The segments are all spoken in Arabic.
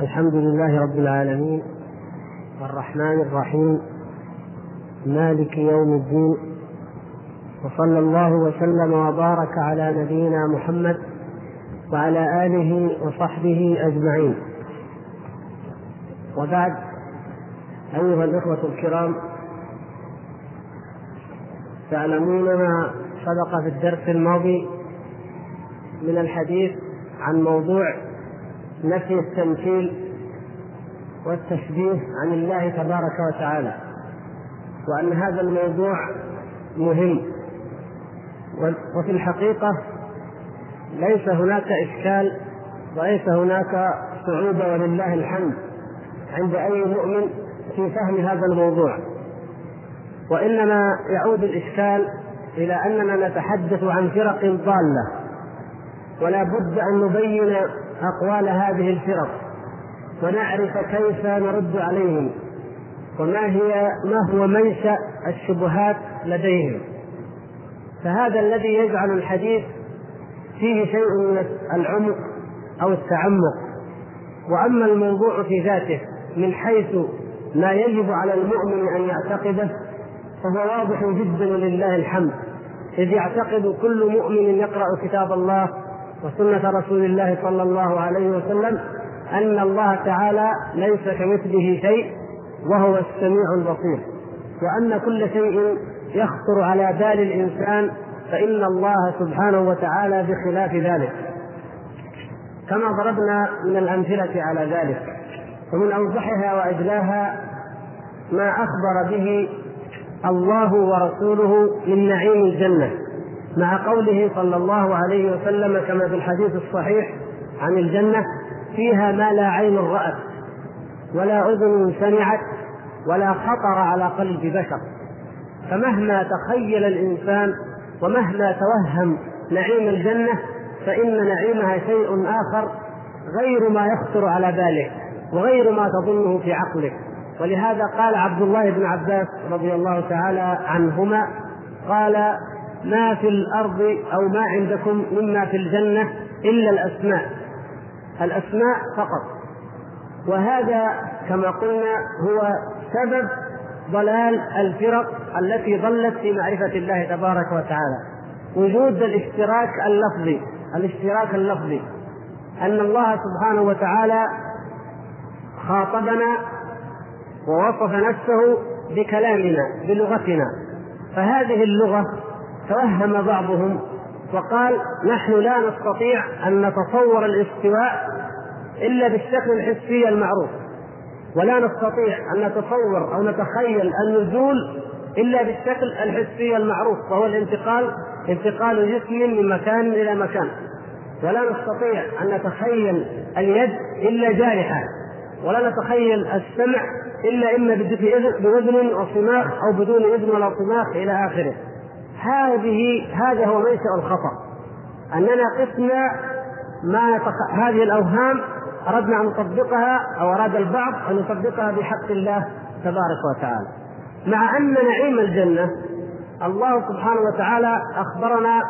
الحمد لله رب العالمين. الرحمن الرحيم. مالك يوم الدين. وصلى الله وسلم وبارك على نبينا محمد وعلى آله وصحبه أجمعين. وبعد أيها الإخوة الكرام تعلمون ما سبق في الدرس الماضي من الحديث عن موضوع نفي التمثيل والتشبيه عن الله تبارك وتعالى وأن هذا الموضوع مهم. وفي الحقيقة ليس هناك إشكال وليس هناك صعوبة ولله الحمد عند أي مؤمن في فهم هذا الموضوع. وإنما يعود الإشكال إلى أننا نتحدث عن فرق ضالة ولا بد أن نبين أقوال هذه الفرق ونعرف كيف نرد عليهم وما هي ما هو منشأ الشبهات لديهم. فهذا الذي يجعل الحديث فيه شيء من العمق أو التعمق. وأما الموضوع في ذاته من حيث ما يجب على المؤمن أن يعتقده فهو واضح جدا ولله الحمد. إذ يعتقد كل مؤمن يقرأ كتاب الله وسنة رسول الله صلى الله عليه وسلم أن الله تعالى ليس كمثله شيء وهو السميع البصير. وأن كل شيء يخطر على بال الإنسان فإن الله سبحانه وتعالى بخلاف ذلك. كما ضربنا من الأمثلة على ذلك. ومن أوضحها وأجلاها ما أخبر به الله ورسوله من نعيم الجنة. مع قوله صلى الله عليه وسلم كما في الحديث الصحيح عن الجنة فيها ما لا عين رأت ولا أذن سمعت ولا خطر على قلب بشر. فمهما تخيل الإنسان ومهما توهم نعيم الجنة فإن نعيمها شيء آخر غير ما يخطر على باله وغير ما تظنه في عقلك ولهذا قال عبد الله بن عباس رضي الله تعالى عنهما قال ما في الأرض أو ما عندكم مما في الجنة إلا الأسماء الأسماء فقط. وهذا كما قلنا هو سبب ضلال الفرق التي ضلت في معرفة الله تبارك وتعالى. وجود الاشتراك اللفظي الاشتراك اللفظي. أن الله سبحانه وتعالى خاطبنا ووصف نفسه بكلامنا بلغتنا. فهذه اللغة توهم بعضهم وقال نحن لا نستطيع أن نتصور الاستواء إلا بالشكل الحسي المعروف. ولا نستطيع أن نتصور أو نتخيل النزول إلا بالشكل الحسي المعروف وهو الانتقال انتقال جسم من مكان إلى مكان. ولا نستطيع أن نتخيل اليد إلا جارحة ولا نتخيل السمع إلا إما بإذن وصماخ أو بدون إذن ولا صماخ إلى آخره. هذه هذا هو منشأ الخطأ أننا قسنا ما. هذه الأوهام أردنا أن نطبقها أو أراد البعض أن يطبقها بحق الله تبارك وتعالى مع أن نعيم الجنة الله سبحانه وتعالى أخبرنا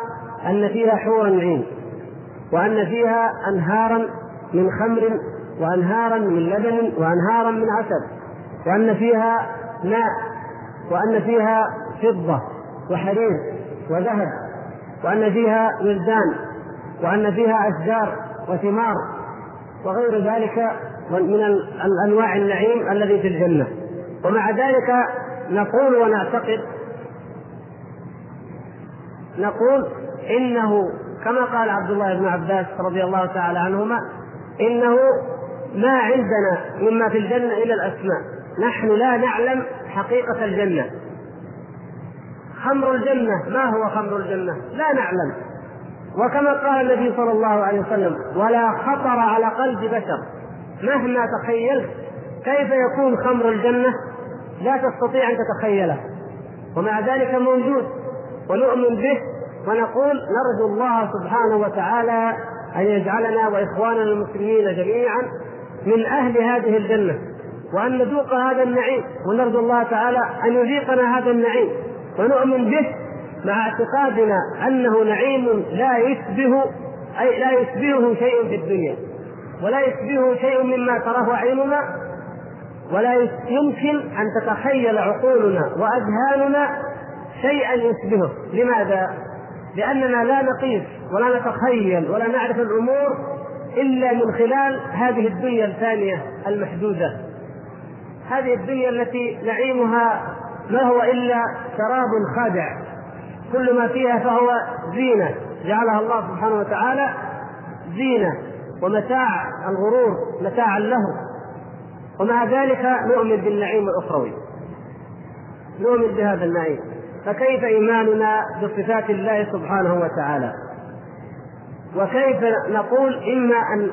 أن فيها حور عين وأن فيها أنهارا من خمر وأنهارا من لبن وأنهارا من عسل وأن فيها ماء وأن فيها فضة وحرير وذهب وأن فيها ولدان وأن فيها أشجار وثمار وغير ذلك من الأنواع النعيم الذي في الجنة. ومع ذلك نقول ونعتقد نقول إنه كما قال عبد الله بن عباس رضي الله تعالى عنهما إنه ما عندنا مما في الجنة إلا الأسماء. نحن لا نعلم حقيقة الجنة. خمر الجنة. ما هو خمر الجنة؟ لا نعلم. وكما قال النبي صلى الله عليه وسلم ولا خطر على قلب بشر. مهما تخيلت كيف يكون خمر الجنة؟ لا تستطيع أن تتخيله. ومع ذلك موجود ونؤمن به ونقول نرجو الله سبحانه وتعالى أن يجعلنا وإخواننا المسلمين جميعا من أهل هذه الجنة. وأن نذوق هذا النعيم ونرجو الله تعالى أن يذيقنا هذا النعيم. ونؤمن به مع اعتقادنا أنه نعيم لا يشبه أي لا يشبهه شيء في الدنيا ولا يشبهه شيء مما تراه عيننا ولا يمكن أن تتخيل عقولنا وأذهاننا شيئا يشبهه. لماذا؟ لأننا لا نقيس ولا نتخيل ولا نعرف الأمور إلا من خلال هذه الدنيا الثانية المحدودة. هذه الدنيا التي نعيمها ما هو إلا شراب خادع. كل ما فيها فهو زينة. جعلها الله سبحانه وتعالى زينة. ومتاع الغرور متاعا له. ومع ذلك نؤمن بالنعيم الأخروي. نؤمن بهذا النعيم. فكيف إيماننا بصفات الله سبحانه وتعالى؟ وكيف نقول إما أن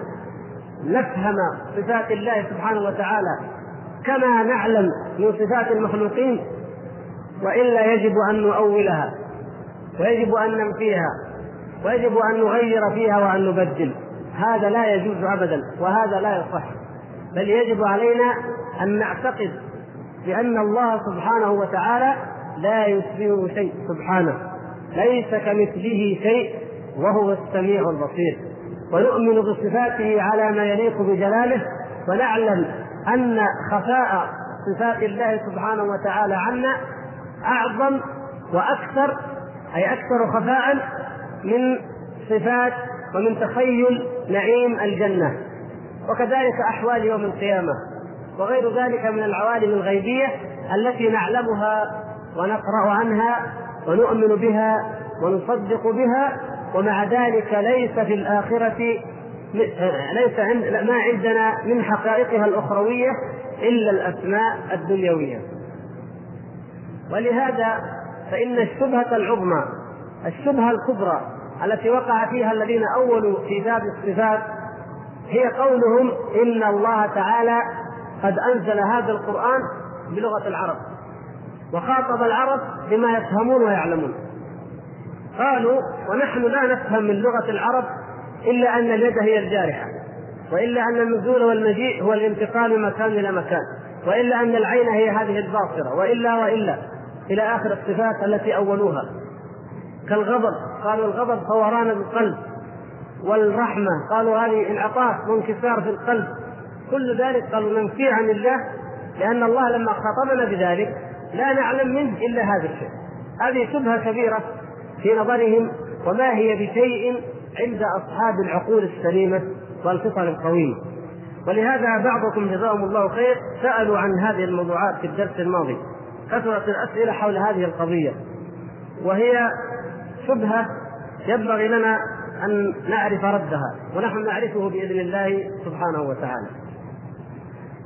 نفهم صفات الله سبحانه وتعالى كما نعلم من صفات المخلوقين وإلا يجب أن نؤولها ويجب أن ننفيها ويجب أن نغير فيها وأن نبدل. هذا لا يجوز ابدا وهذا لا يصح. بل يجب علينا أن نعتقد بأن الله سبحانه وتعالى لا يشبهه شيء. سبحانه ليس كمثله شيء وهو السميع البصير. ونؤمن بصفاته على ما يليق بجلاله ونعلم أن خفاء صفات الله سبحانه وتعالى عنا أعظم وأكثر أي أكثر خفاء من صفات ومن تخيل نعيم الجنة. وكذلك أحوال يوم القيامة. وغير ذلك من العوالم الغيبية التي نعلمها ونقرأ عنها ونؤمن بها ونصدق بها ومع ذلك ليس في الآخرة ليس عند ما عندنا من حقائقها الأخروية إلا الأسماء الدنيوية. ولهذا فإن الشبهة العظمى الشبهة الكبرى التي وقع فيها الذين أولوا في باب الصفات هي قولهم إن الله تعالى قد أنزل هذا القرآن بلغة العرب وخاطب العرب بما يفهمون ويعلمون. قالوا ونحن لا نفهم من لغة العرب إلا أن اليد هي الجارحة وإلا أن النزول والمجيء هو الانتقال من مكان إلى مكان وإلا أن العين هي هذه الباصرة وإلا وإلا. إلى آخر الصفات التي أولوها. كالغضب قالوا الغضب فوران القلب والرحمة قالوا هذه انعطاف وانكسار في القلب. كل ذلك قالوا ننفي عن الله لأن الله لما خاطبنا بذلك لا نعلم منه إلا هذا الشيء. هذه شبهة كبيرة في نظرهم وما هي بشيء عند أصحاب العقول السليمة والفطر القوية ولهذا بعضكم جزاهم الله خير سألوا عن هذه الموضوعات في الدرس الماضي. كثرت الأسئلة حول هذه القضية. وهي شبهة ينبغي لنا أن نعرف ردها ونحن نعرفه بإذن الله سبحانه وتعالى.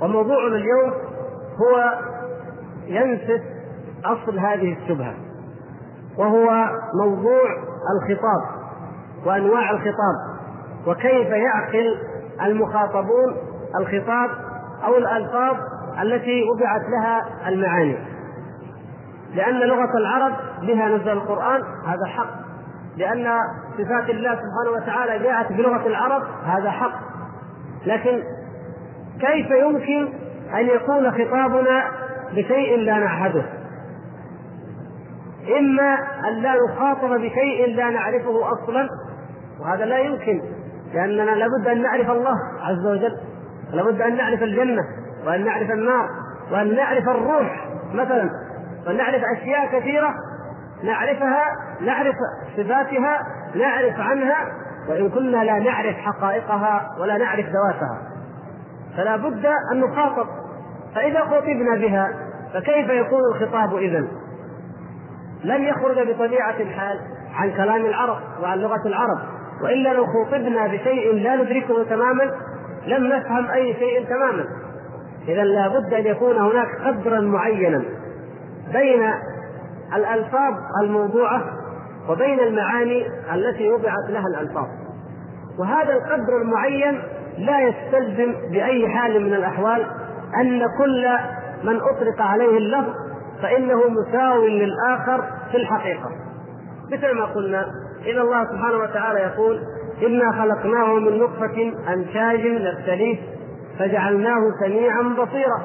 وموضوعنا اليوم هو ينسف أصل هذه الشبهة وهو موضوع الخطاب وأنواع الخطاب وكيف يعقل المخاطبون الخطاب أو الألفاظ التي وضعت لها المعاني. لأن لغة العرب بها نزل القرآن هذا حق. لأن صفات الله سبحانه وتعالى جاءت بلغة العرب هذا حق. لكن كيف يمكن أن يكون خطابنا بشيء لا نعهده إما أن لا نخاطب بشيء لا نعرفه أصلا وهذا لا يمكن لأننا لابد أن نعرف الله عز وجل لابد أن نعرف الجنة وأن نعرف النار وأن نعرف الروح مثلا. وأن نعرف أشياء كثيرة نعرفها نعرف صفاتها نعرف عنها وإن كنا لا نعرف حقائقها ولا نعرف ذواتها. فلا بد أن نخاطب فإذا خطبنا بها فكيف يكون الخطاب إذن؟ لن يخرج بطبيعة الحال عن كلام العرب وعن لغة العرب وإلا لو خوطبنا بشيء لا ندركه تماما لم نفهم أي شيء تماما. إذا لابد أن يكون هناك قدرا معينا. بين الألفاظ الموضوعة وبين المعاني التي وضعت لها الألفاظ. وهذا القدر المعين لا يستلزم بأي حال من الأحوال أن كل من أطلق عليه اللفظ فإنه مساو للآخر في الحقيقة. مثل ما قلنا إن الله سبحانه وتعالى يقول إنا خلقناه من نطفة أمشاج نبتليه فجعلناه سميعا بصيرا.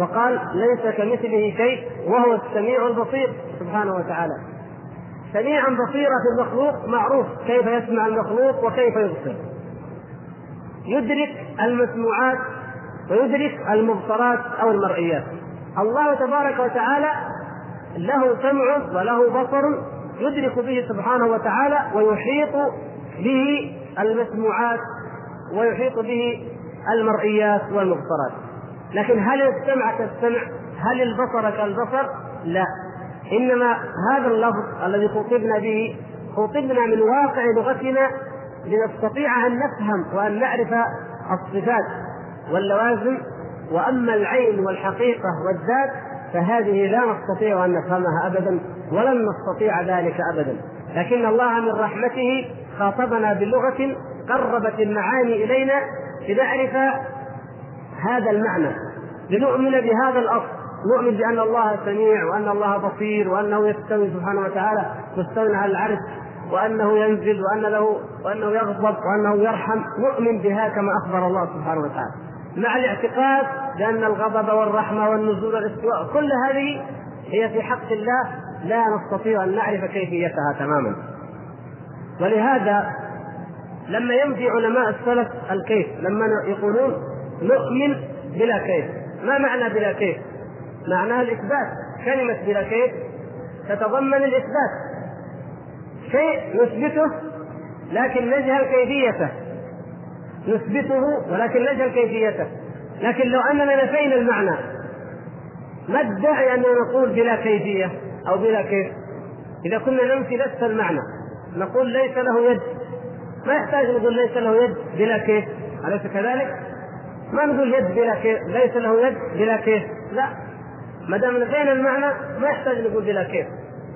وقال ليس كمثله شيء وهو السميع البصير سبحانه وتعالى. سميعا بصيرا في المخلوق معروف كيف يسمع المخلوق وكيف يبصر. يدرك المسموعات ويدرك المبصرات أو المرئيات. الله تبارك وتعالى له سمع وله بصر يدرك به سبحانه وتعالى ويحيط به المسموعات ويحيط به المرئيات والمبصرات. لكن هل السمع كالسمع؟ هل البصر كالبصر؟ لا. إنما هذا اللفظ الذي خطبنا به خطبنا من واقع لغتنا لنستطيع أن نفهم وأن نعرف الصفات واللوازم. وأما العين والحقيقة والذات فهذه لا نستطيع أن نفهمها ابدا ولن نستطيع ذلك ابدا. لكن الله من رحمته خاطبنا بلغة قربت المعاني إلينا لنعرف هذا المعنى. لنؤمن بهذا الأصل. نؤمن بأن الله سميع وأن الله بصير وأنه يستوي سبحانه وتعالى مستوى على العرش وأنه ينزل وأن له وأنه يغضب وأنه يرحم. نؤمن بها كما أخبر الله سبحانه وتعالى. مع الاعتقاد بأن الغضب والرحمة والنزول والاستواء كل هذه هي في حق الله. لا نستطيع أن نعرف كيفيتها تماما. ولهذا لما ينفي علماء السلف الكيف لما يقولون نؤمن بلا كيف. ما معنى بلا كيف؟ معناها الإثبات. كلمة بلا كيف تتضمن الإثبات. شيء نثبته لكن نجهل كيفيته. نثبته ولكن نجهل كيفيته. لكن لو أننا نفينا المعنى ما الداعي أن نقول بلا كيفية أو بلا كيف؟ إذا كنا ننفي نفس المعنى. نقول ليس له يد. ما يحتاج نقول ليس له يد بلا كيف؟ أليس كذلك؟ ما نقول يد بلا كيف ليس له يد بلا كيف لا. ما دام نفينا المعنى ما يحتاج نقول بلا كيف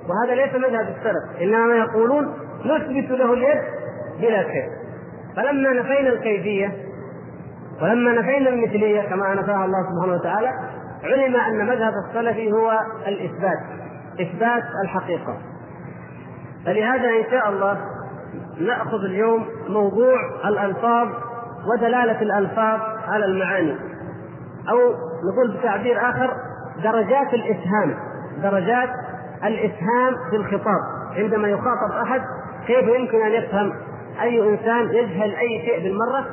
وهذا ليس مذهب السلف إنما يقولون نثبت له اليد بلا كيف فلما نفينا الكيفيه ولما نفينا المثلية كما نفاها الله سبحانه وتعالى علم أن مذهب السلف هو الإثبات إثبات الحقيقة. فلهذا إن شاء الله نأخذ اليوم موضوع الألفاظ ودلالة الألفاظ على المعاني. أو نقول بتعبير آخر درجات الإفهام درجات الإفهام في الخطاب. عندما يخاطب أحد كيف يمكن أن يفهم؟ أي إنسان يجهل أي شيء بالمرة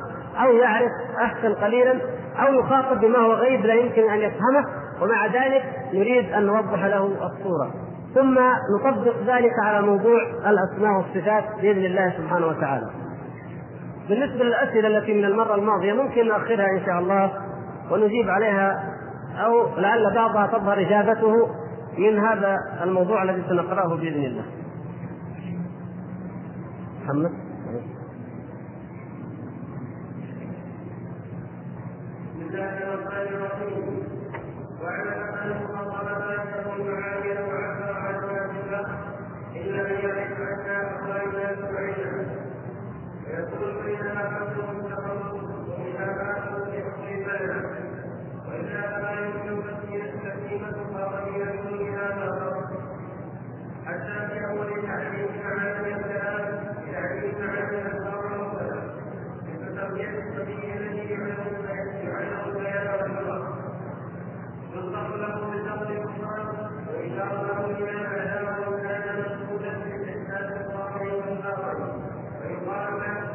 أو يعرف أحسن قليلا أو يخاطب بما هو غيب لا يمكن أن يفهمه ومع ذلك نريد أن نوضح له الصورة. ثم نطبق ذلك على موضوع الأسماء والصفات بإذن الله سبحانه وتعالى. بالنسبة للأسئلة التي من المرة الماضية ممكن نأخرها إن شاء الله ونجيب عليها أو لعل بعضها تظهر إجابته من هذا الموضوع الذي سنقرأه بإذن الله. محمد؟ بسم الله الرحمن الرحيم. واعلم ان المخاطبات تكون معاني وعبر عن الله الا ان يعرف ان أخبار الناس بعيدا ويقول بينما حكم مستقر ومنها ما في حكم الله وإلا فلا يمكن تسليمة قضية إلى حتى في أول تعليم معاني الكلام تعليم معاني يعلم يعلم البيان والنظر ينصح له والآخر ويقال له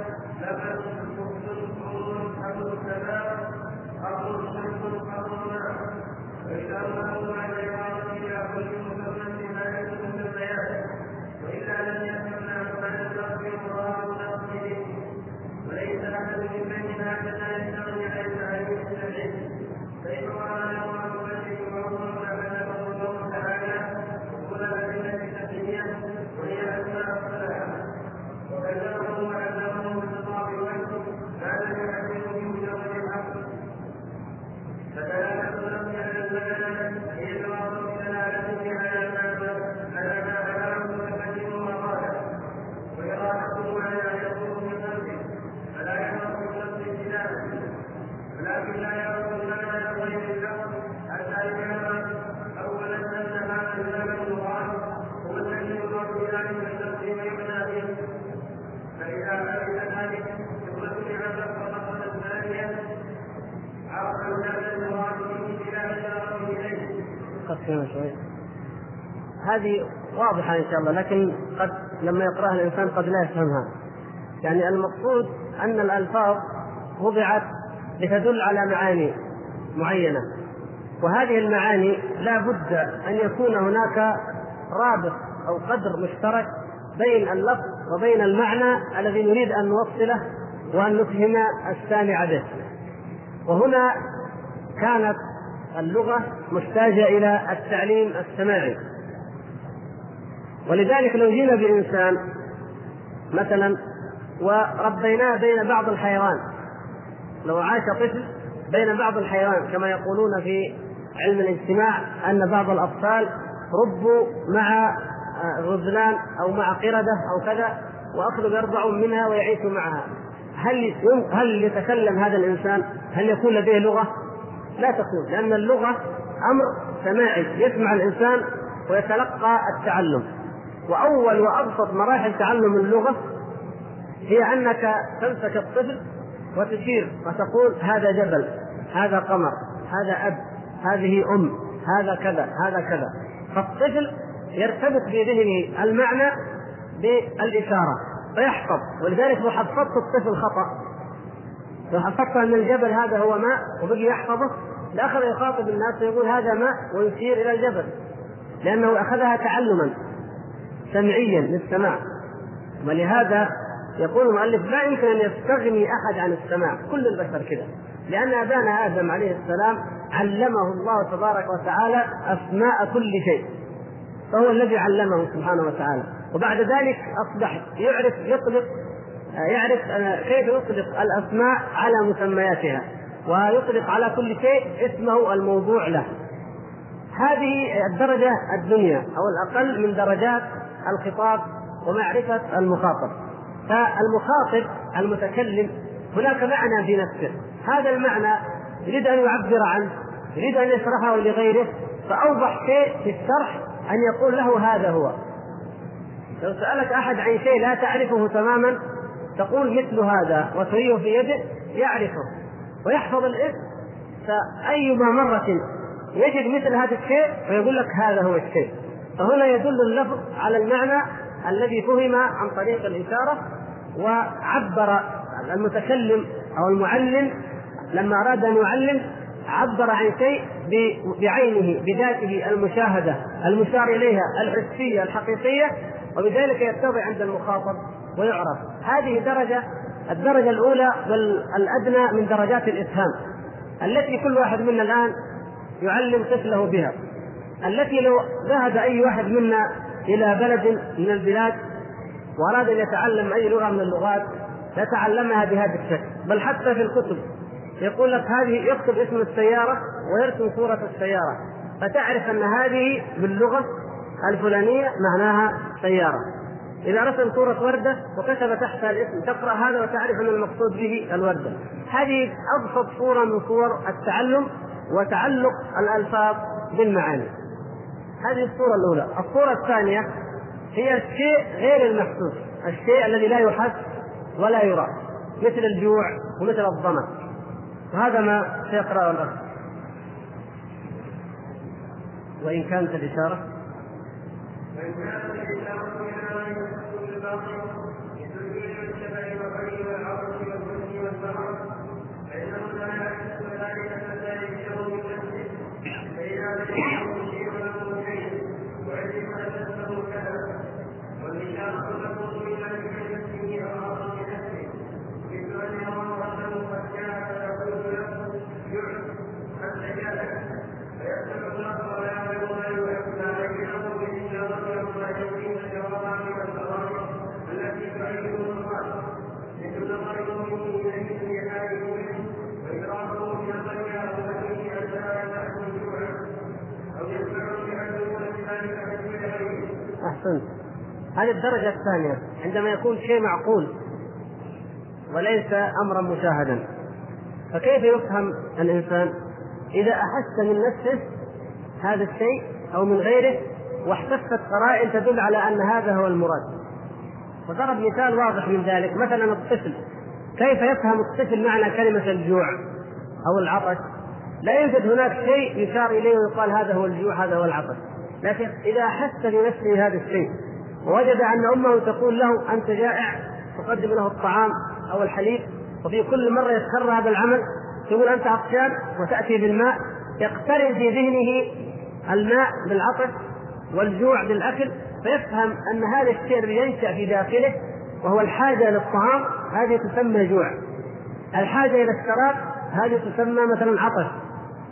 وليس أحد من وكلمه وعلمه بالخطاب والوجه ما لم يحدثه بمجرد العقل هذا فإذا علم ذلك مرة ثانية شوي. هذه واضحة إن شاء الله لكن قد لما يقرأها الإنسان قد لا يفهمها. يعني المقصود أن الألفاظ وضعت لتدل على معاني معينة وهذه المعاني لا بد أن يكون هناك رابط أو قدر مشترك بين اللفظ وبين المعنى الذي نريد أن نوصله وأن نفهم السامع به وهنا كانت اللغة محتاجة إلى التعليم السماعي. ولذلك لو جينا بإنسان مثلا وربيناه بين بعض الحيوان لو عاش طفل بين بعض الحيوان كما يقولون في علم الاجتماع أن بعض الأطفال ربوا مع غزلان أو مع قردة أو كذا وأخذوا يرضعون منها ويعيشوا معها. هل هل يتكلم هذا الإنسان؟ هل يكون لديه لغة؟ لا تكون لأن اللغة أمر سماعي يسمع الإنسان ويتلقى التعلم وأول وأبسط مراحل تعلم اللغة هي أنك تمسك الطفل وتشير وتقول هذا جبل هذا قمر هذا أب هذه أم هذا كذا هذا كذا فالطفل يرتبط في ذهنه المعنى بالإشارة فيحفظ. ولذلك لو حفظت الطفل خطأ. لو حفظت أن الجبل هذا هو ماء وبقي يحفظه لأخذ يخاطب الناس ويقول هذا ماء ويشير إلى الجبل لأنه أخذها تعلما سمعيا للسماع. ولهذا يقول المؤلف لا يمكن أن يستغني أحد عن السماع كل البشر كذا. لأن أبانا آدم عليه السلام علمه الله تبارك وتعالى أسماء كل شيء. فهو الذي علمه سبحانه وتعالى. وبعد ذلك أصبح يعرف يطلق يعرف كيف يطلق الأسماء على مسمياتها ويطلق على كل شيء اسمه الموضوع له. هذه الدرجة الدنيا أو الأقل من درجات الخطاب ومعرفة المخاطب. فالمخاطب المتكلم هناك معنى في نفسه. هذا المعنى يريد أن يعبر عنه يريد أن يشرحه لغيره فأوضح شيء في الشرح أن يقول له هذا هو. لو سألك أحد عن شيء لا تعرفه تماما تقول مثل هذا وتريه في يده يعرفه ويحفظ الاسم. فأيما مرة يجد مثل هذا الشيء ويقول لك هذا هو الشيء. فهنا يدل اللفظ على المعنى الذي فهم عن طريق الإشارة وعبر المتكلم أو المعلم لما أراد أن يعلم عبر عن شيء بعينه بذاته المشاهدة المشار إليها الحسية الحقيقية وبذلك يتضع عند المخاطب ويعرف. هذه درجة الدرجة الأولى بل الأدنى من درجات الإفهام التي كل واحد منا الآن يعلم طفله بها التي لو ذهب أي واحد منا إلى بلد من البلاد وأراد أن يتعلم أي لغة من اللغات يتعلمها بهذا الشكل بل حتى في الكتب. يقول لك هذه يكتب اسم السيارة ويرسم صورة السيارة. فتعرف أن هذه باللغة الفلانية معناها سيارة. إذا رسم صورة وردة وكتب تحتها الاسم تقرأ هذا وتعرف أن المقصود به الوردة. هذه أبسط صورة من صور التعلم وتعلق الألفاظ بالمعاني. هذه الصورة الأولى. الصورة الثانية هي الشيء غير المحسوس الشيء الذي لا يحس ولا يرى مثل الجوع ومثل الظمأ. وهذا ما سيقرأه الأخ. وإن كانت الإشارة. وإن كانت الإشارة فإنه لا أحسنت. هذه الدرجة الثانية عندما يكون شيء معقول وليس أمرا مشاهدا فكيف يفهم الإنسان؟ إذا أحس من نفسه هذا الشيء أو من غيره واحتفت قرائن تدل على أن هذا هو المراد. وضرب مثال واضح من ذلك. مثلا الطفل. كيف يفهم الطفل معنى كلمة الجوع أو العطش؟ لا يوجد هناك شيء يشار إليه ويقال هذا هو الجوع هذا هو العطش. لكن إذا أحس بنفسه هذا الشيء ووجد أن أمه تقول له أنت جائع تقدم له الطعام أو الحليب وفي كل مرة يتكرر هذا العمل تقول أنت عطشان وتأتي بالماء يقترن في ذهنه الماء بالعطش والجوع بالأكل فيفهم أن هذا الشيء الذي ينشأ في داخله وهو الحاجة للطعام هذه تسمى جوع. الحاجة إلى الشراب هذه تسمى مثلا عطش.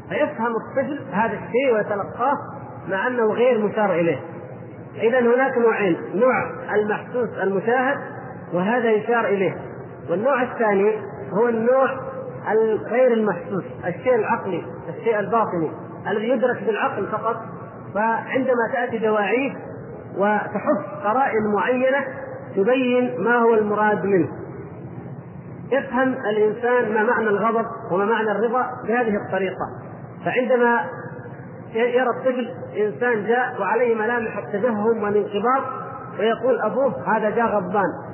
فيفهم الطفل هذا الشيء ويتلقاه مع أنه غير مشار إليه. اذا هناك نوعين نوع المحسوس المشاهد وهذا يشار إليه. والنوع الثاني هو النوع غير المحسوس الشيء العقلي الشيء الباطني الذي يدرك بالعقل فقط. فعندما تأتي دواعيه وتحث قرائن معينة تبين ما هو المراد منه. يفهم الإنسان ما معنى الغضب وما معنى الرضا بهذه الطريقة. فعندما يرى الطفل إنسان جاء وعليه ملامح التجهم والانقباض ويقول أبوه هذا جاء غضبان.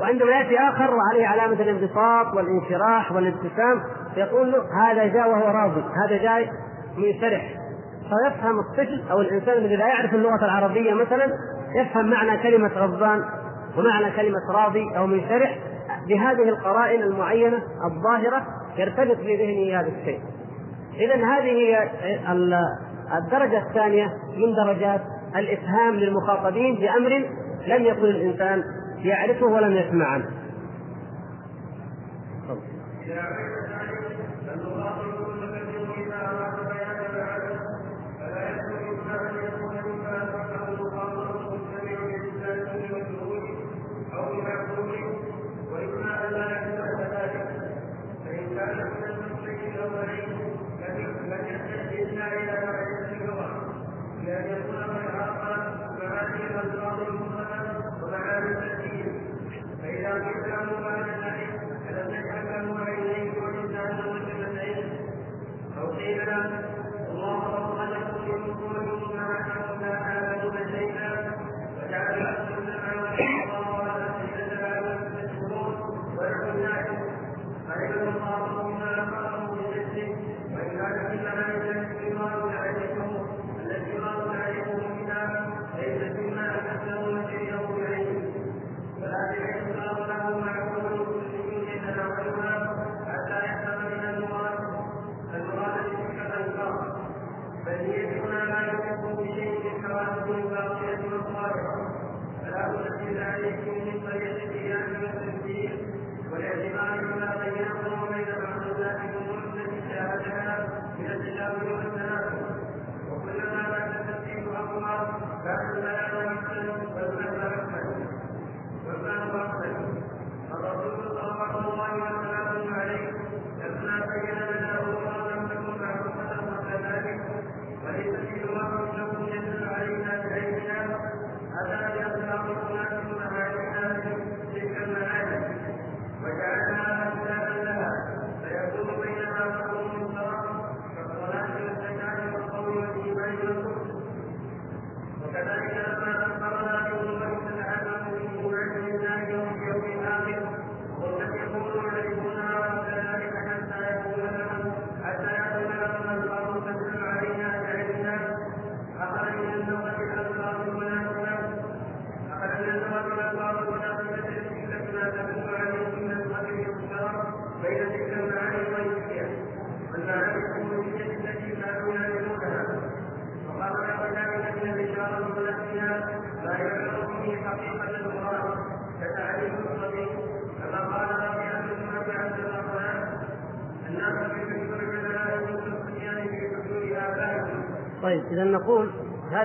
وعندما ياتي آخر وعليه علامة الانبساط والانشراح والابتسام يقول له هذا جاء وهو راضي هذا جاي منشرح فيفهم الطفل أو الإنسان الذي لا يعرف اللغة العربية مثلا يفهم معنى كلمة غضبان ومعنى كلمة راضي أو منشرح بهذه القرائن المعينة الظاهرة يرتبط في ذهنه هذا الشيء. اذا هذه الدرجة الثانية من درجات الإفهام للمخاطبين بأمر لم يكن الإنسان يعرفه ولم يسمع عنه.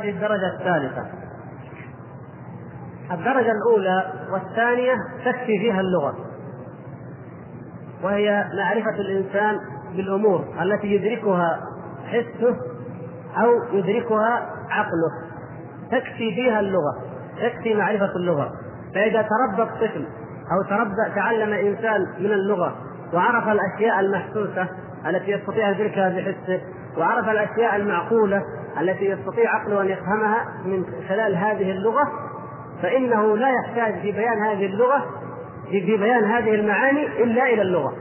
هذه الدرجة الثالثة. الدرجة الأولى والثانية تكفي فيها اللغة. وهي معرفة الإنسان بالأمور التي يدركها حسه أو يدركها عقله. تكفي فيها اللغة. تكفي معرفة اللغة. فإذا تربى الطفل أو تربى تعلم إنسان من اللغة وعرف الأشياء المحسوسة التي يستطيع يدركها بحسه وعرف الأشياء المعقولة التي يستطيع عقله أن يفهمها من خلال هذه اللغة فإنه لا يحتاج في بيان هذه اللغة في بيان هذه المعاني إلا إلى اللغة.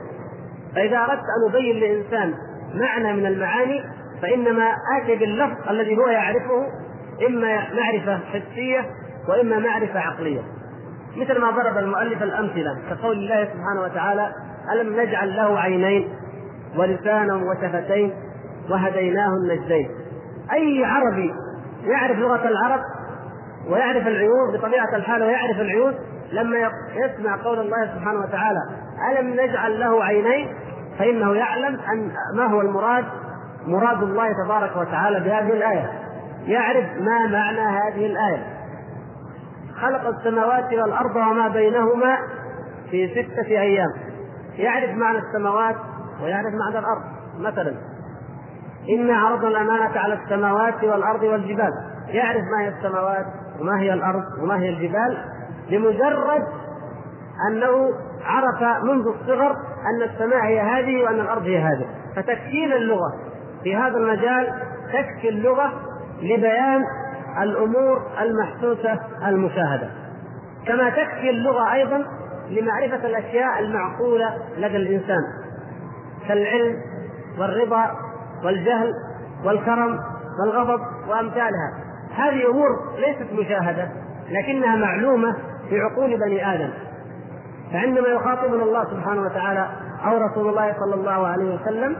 فإذا أردت أن أبين لإنسان معنى من المعاني فإنما اتي باللفظ الذي هو يعرفه إما معرفة حسية وإما معرفة عقلية. مثل ما ضرب المؤلف الأمثلة كقول الله سبحانه وتعالى ألم نجعل له عينين ولسانا وشفتين وهديناه النجدين؟ أي عربي يعرف لغة العرب ويعرف العيون بطبيعة الحال ويعرف العيون لما يسمع قول الله سبحانه وتعالى ألم نجعل له عينين؟ فإنه يعلم أن ما هو المراد؟ مراد الله تبارك وتعالى بهذه الآية. يعرف ما معنى هذه الآية. خلق السماوات والأرض وما بينهما في ستة أيام. يعرف معنى السماوات ويعرف معنى الأرض مثلا. إنا عرضنا الأمانة على السماوات والأرض والجبال. يعرف ما هي السماوات وما هي الأرض وما هي الجبال؟ لمجرد أنه عرف منذ الصغر أن السماء هي هذه وأن الأرض هي هذه. فتكفيل اللغة. في هذا المجال تكفي اللغة لبيان الأمور المحسوسة المشاهدة. كما تكفي اللغة أيضا لمعرفة الأشياء المعقولة لدى الإنسان. كالعلم والرضا والجهل والكرم والغضب وأمثالها. هذه أمور ليست مشاهدة لكنها معلومة في عقول بني آدم. فعندما يخاطبنا الله سبحانه وتعالى أو رسول الله صلى الله عليه وسلم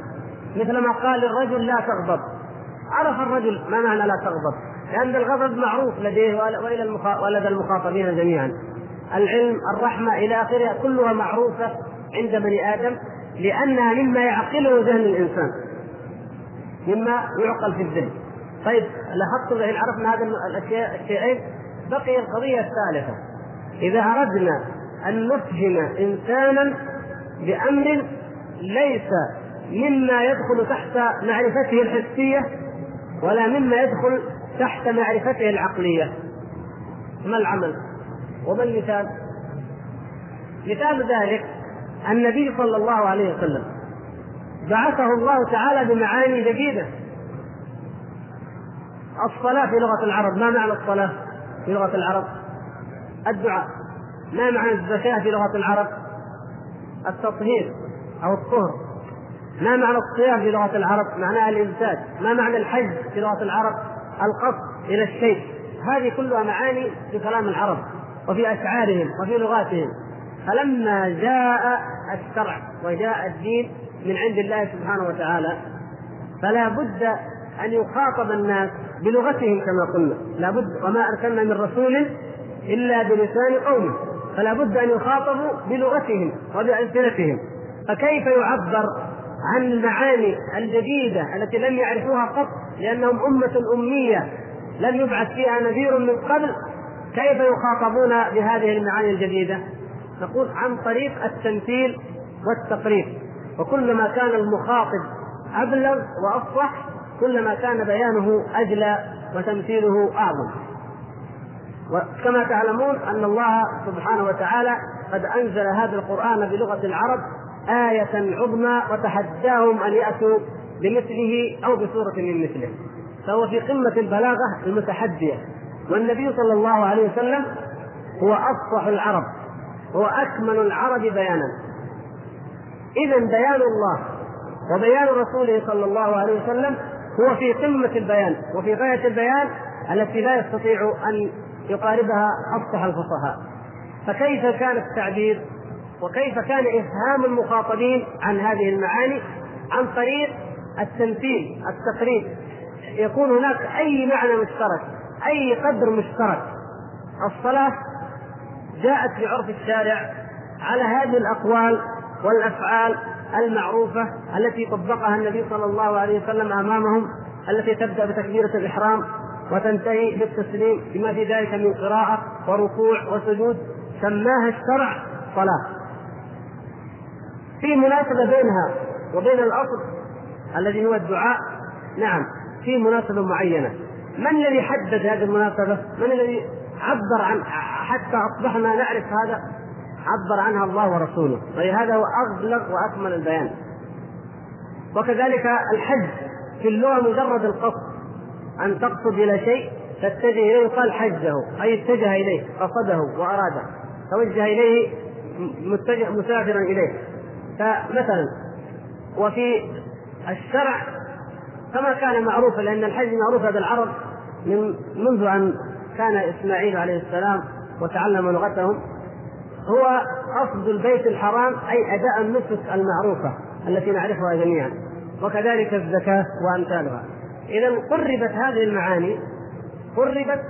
مثلما قال للرجل لا تغضب. عرف الرجل ما معنى لا تغضب؟ لأن الغضب معروف لديه المخا... ولدى المخاطبين جميعا. العلم الرحمة إلى آخرها كلها معروفة عند بني آدم لأنها مما يعقله ذهن الإنسان. مما يعقل في الذهن طيب لاحظتم إن عرفنا هذا الأشياء الشيئين؟ بقي القضية الثالثة. إذا أردنا أن نفهم إنسانا بأمر ليس مما يدخل تحت معرفته الحسية ولا مما يدخل تحت معرفته العقلية. ما العمل؟ وما المثال؟ مثال ذلك النبي صلى الله عليه وسلم. بعثه الله تعالى بمعاني جديدة. الصلاة في لغة العرب ما معنى الصلاة في لغة العرب؟ الدعاء. ما معنى الزكاة في لغة العرب؟ التطهير أو الطهر. ما معنى الصيام في لغة العرب؟ معناها الإمساك. ما معنى الحج في لغة العرب؟ القصد إلى الشيء هذه كلها معاني في كلام العرب وفي أشعارهم وفي لغاتهم. فلما جاء الشرع وجاء الدين من عند الله سبحانه وتعالى فلا بد أن يخاطب الناس بلغتهم كما قلنا. لا بد وما أرسلنا من رسول إلا بلسان قومه. فلا بد أن يخاطبوا بلغتهم وبألسنتهم. فكيف يعبر عن المعاني الجديدة التي لم يعرفوها قط؟ لأنهم أمة أمية لم يبعث فيها نذير من قبل. كيف يخاطبون بهذه المعاني الجديدة؟ نقول عن طريق التمثيل والتقريب. وكلما كان المخاطب أبلغ وأفصح كلما كان بيانه أجلى وتمثيله أعظم. وكما تعلمون أن الله سبحانه وتعالى قد أنزل هذا القرآن بلغة العرب آية عظمى وتحداهم أن يأتوا بمثله أو بسورة من مثله. فهو في قمة البلاغة المتحدية. والنبي صلى الله عليه وسلم هو أفصح العرب هو أكمل العرب بيانا. إذا بيان الله وبيان رسوله صلى الله عليه وسلم هو في قمة البيان وفي غاية البيان التي لا يستطيع أن يقاربها أفصح الفصحاء. فكيف كان التعبير وكيف كان إفهام المخاطبين عن هذه المعاني؟ عن طريق التمثيل التقريب. يكون هناك أي معنى مشترك أي قدر مشترك. الصلاة جاءت في عرف الشارع على هذه الأقوال والأفعال المعروفة التي طبقها النبي صلى الله عليه وسلم أمامهم التي تبدأ بتكبيرة الإحرام وتنتهي بالتسليم بما في ذلك من قراءة وركوع وسجود سماها الشرع صلاة. في مناسبة بينها وبين الأصل الذي هو الدعاء نعم في مناسبة معينة. من الذي حدد هذه المناسبة؟ من الذي عبر عن حتى أصبحنا نعرف هذا؟ عبر عنها الله ورسوله. ولهذا هو أبلغ وأكمل البيان. وكذلك الحج في اللغة مجرد القصد. أن تقصد إلى شيء تتجه إليه يقال حجه أي اتجه إليه قصده وأراده. توجه إليه متجه مسافرا إليه. فمثلا وفي الشرع كما كان معروفا لأن الحج معروف لدى العرب من منذ أن كان إسماعيل عليه السلام وتعلم لغتهم. هو قصد البيت الحرام أي أداء النسك المعروفة التي نعرفها جميعا وكذلك الزكاة وأمثالها. إذا قربت هذه المعاني قربت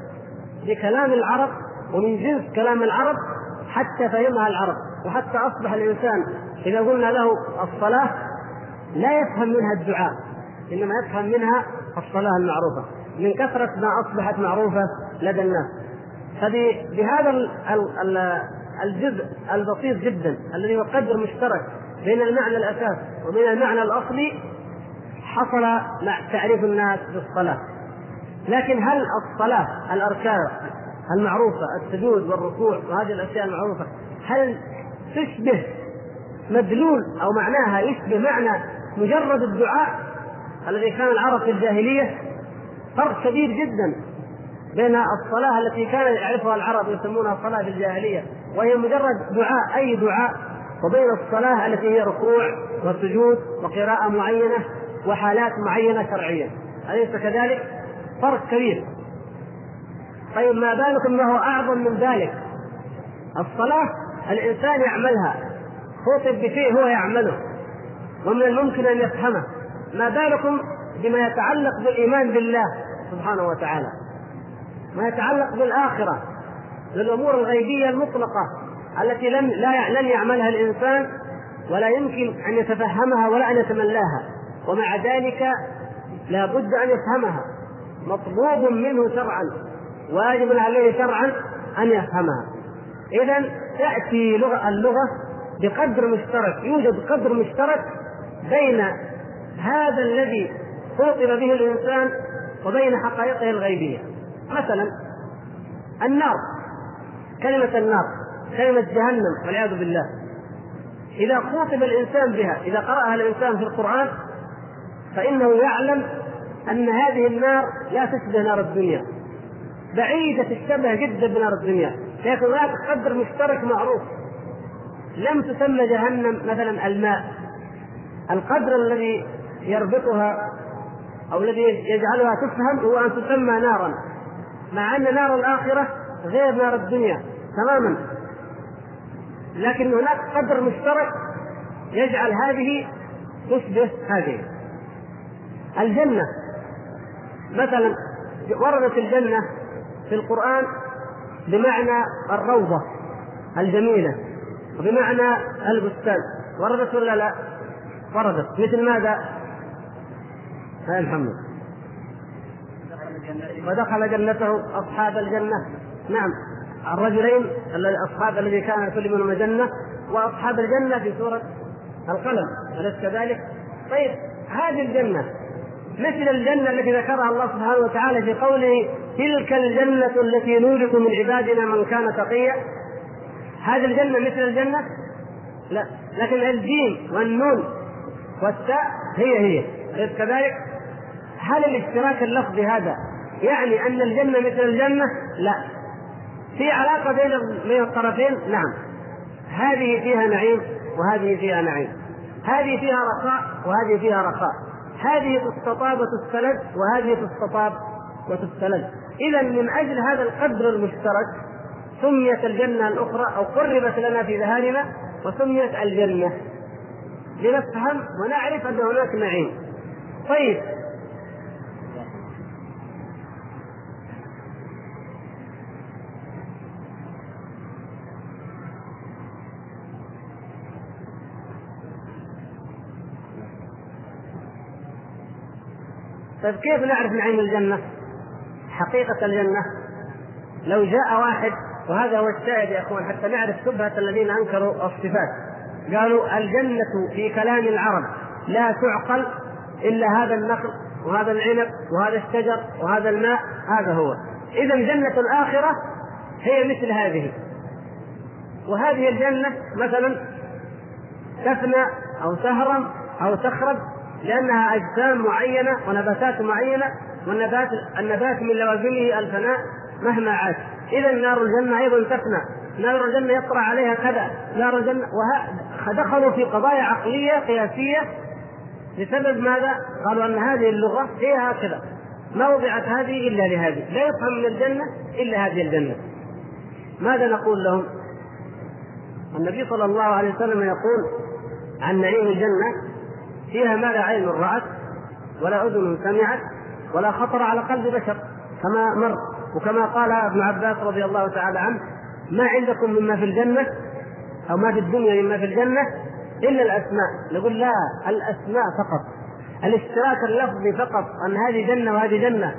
بكلام العرب ومن جنس كلام العرب حتى فهمها العرب. وحتى أصبح الإنسان إذا قلنا له الصلاة لا يفهم منها الدعاء إنما يفهم منها الصلاة المعروفة. من كثرة ما أصبحت معروفة لدى الناس. فبهذا الجزء البسيط جدا الذي هو قدر مشترك بين المعنى الأساس وبين المعنى الأصلي حصل مع تعريف الناس بالصلاة. لكن هل الصلاة الأركان المعروفة السجود والركوع وهذه الأشياء المعروفة هل تشبه مدلول أو معناها يشبه معنى مجرد الدعاء الذي كان العرب في الجاهلية؟ فرق كبير جدا بين الصلاة التي كان يعرفها العرب يسمونها الصلاة في الجاهلية. وهي مجرد دعاء أي دعاء وبين الصلاة التي هي ركوع وسجود وقراءة معينة وحالات معينة شرعية. أليس كذلك؟ فرق كبير. طيب ما بالكم ما هو أعظم من ذلك؟ الصلاة الإنسان يعملها. خطب بشيء هو يعمله. ومن الممكن أن يفهمه. ما بالكم بما يتعلق بالإيمان بالله سبحانه وتعالى؟ ما يتعلق بالآخرة. بالأمور الغيبية المطلقة التي لم لا لن يعملها الإنسان ولا يمكن أن يتفهمها ولا أن يتملاها. ومع ذلك لا بد أن يفهمها. مطلوب منه شرعا واجب عليه شرعا أن يفهمها. إذا تأتي لغة اللغة بقدر مشترك يوجد قدر مشترك بين هذا الذي خاطب به الإنسان وبين حقائقه الغيبية. مثلا النار. كلمة النار كلمة جهنم والعياذ بالله. إذا خوطب الإنسان بها إذا قرأها الإنسان في القرآن فإنه يعلم أن هذه النار لا تشبه نار الدنيا. بعيدة الشبه جدا بنار الدنيا. لكن هناك قدر مشترك معروف. لم تسمى جهنم مثلا الماء. القدر الذي يربطها أو الذي يجعلها تفهم هو أن تسمى نارا. مع أن نار الآخرة غير نار الدنيا. تماما. لكن هناك قدر مشترك يجعل هذه تشبه هذه. الجنة. مثلا وردت الجنة في القرآن بمعنى الروضة الجميلة وبمعنى البستان. وردت ولا لا؟ وردت. مثل ماذا؟ هاي محمد ودخل جنته أصحاب الجنة. نعم. الرجلين أصحاب الذي كان كل منهم جنة وأصحاب الجنة في سورة القلم أليس كذلك؟ طيب هذه الجنة مثل الجنة التي ذكرها الله سبحانه وتعالى في قوله تلك الجنة التي نورث من عبادنا من كان تقيا هذه الجنة مثل الجنة؟ لا لكن الجيم والنون والتاء هي هي أليس كذلك؟ هل الاشتراك اللفظي هذا يعني أن الجنة مثل الجنة؟ لا. في علاقة بين الطرفين؟ نعم. هذه فيها نعيم وهذه فيها نعيم. هذه فيها رخاء وهذه فيها رخاء. هذه تستطاب وتستلذ وهذه تستطاب وتستلذ. اذا من أجل هذا القدر المشترك سميت الجنة الأخرى أو قربت لنا في ذهاننا وسميت الجنة لنفهم ونعرف أن هناك نعيم. طيب طيب كيف نعرف نعيم الجنة؟ حقيقة الجنة. لو جاء واحد وهذا هو الشاهد يا إخوان حتى نعرف شبهة الذين أنكروا الصفات. قالوا الجنة في كلام العرب لا تعقل إلا هذا النخل وهذا العنب وهذا الشجر وهذا الماء هذا هو. إذا جنة الآخرة هي مثل هذه. وهذه الجنة مثلا تفنى أو تهرم أو تخرب لأنها أجسام معينة ونباتات معينة والنبات النبات من لوازمه الفناء مهما عاش إذا نار الجنة أيضا تفنى. نار الجنة يطرأ عليها كذا نار الجنة دخلوا في قضايا عقلية قياسية. بسبب ماذا؟ قالوا أن هذه اللغة هي هكذا ما وضعت هذه إلا لهذه. لا يفهم من الجنة إلا هذه الجنة. ماذا نقول لهم؟ النبي صلى الله عليه وسلم يقول عن نعيم الجنة فيها ما لا عين رأت ولا أذن سمعت ولا خطر على قلب بشر كما مر. وكما قال ابن عباس رضي الله تعالى عنه ما عندكم مما في الجنة أو ما في الدنيا مما في الجنة إلا الأسماء. نقول لا الأسماء فقط. الاشتراك اللفظي فقط أن هذه جنة وهذه جنة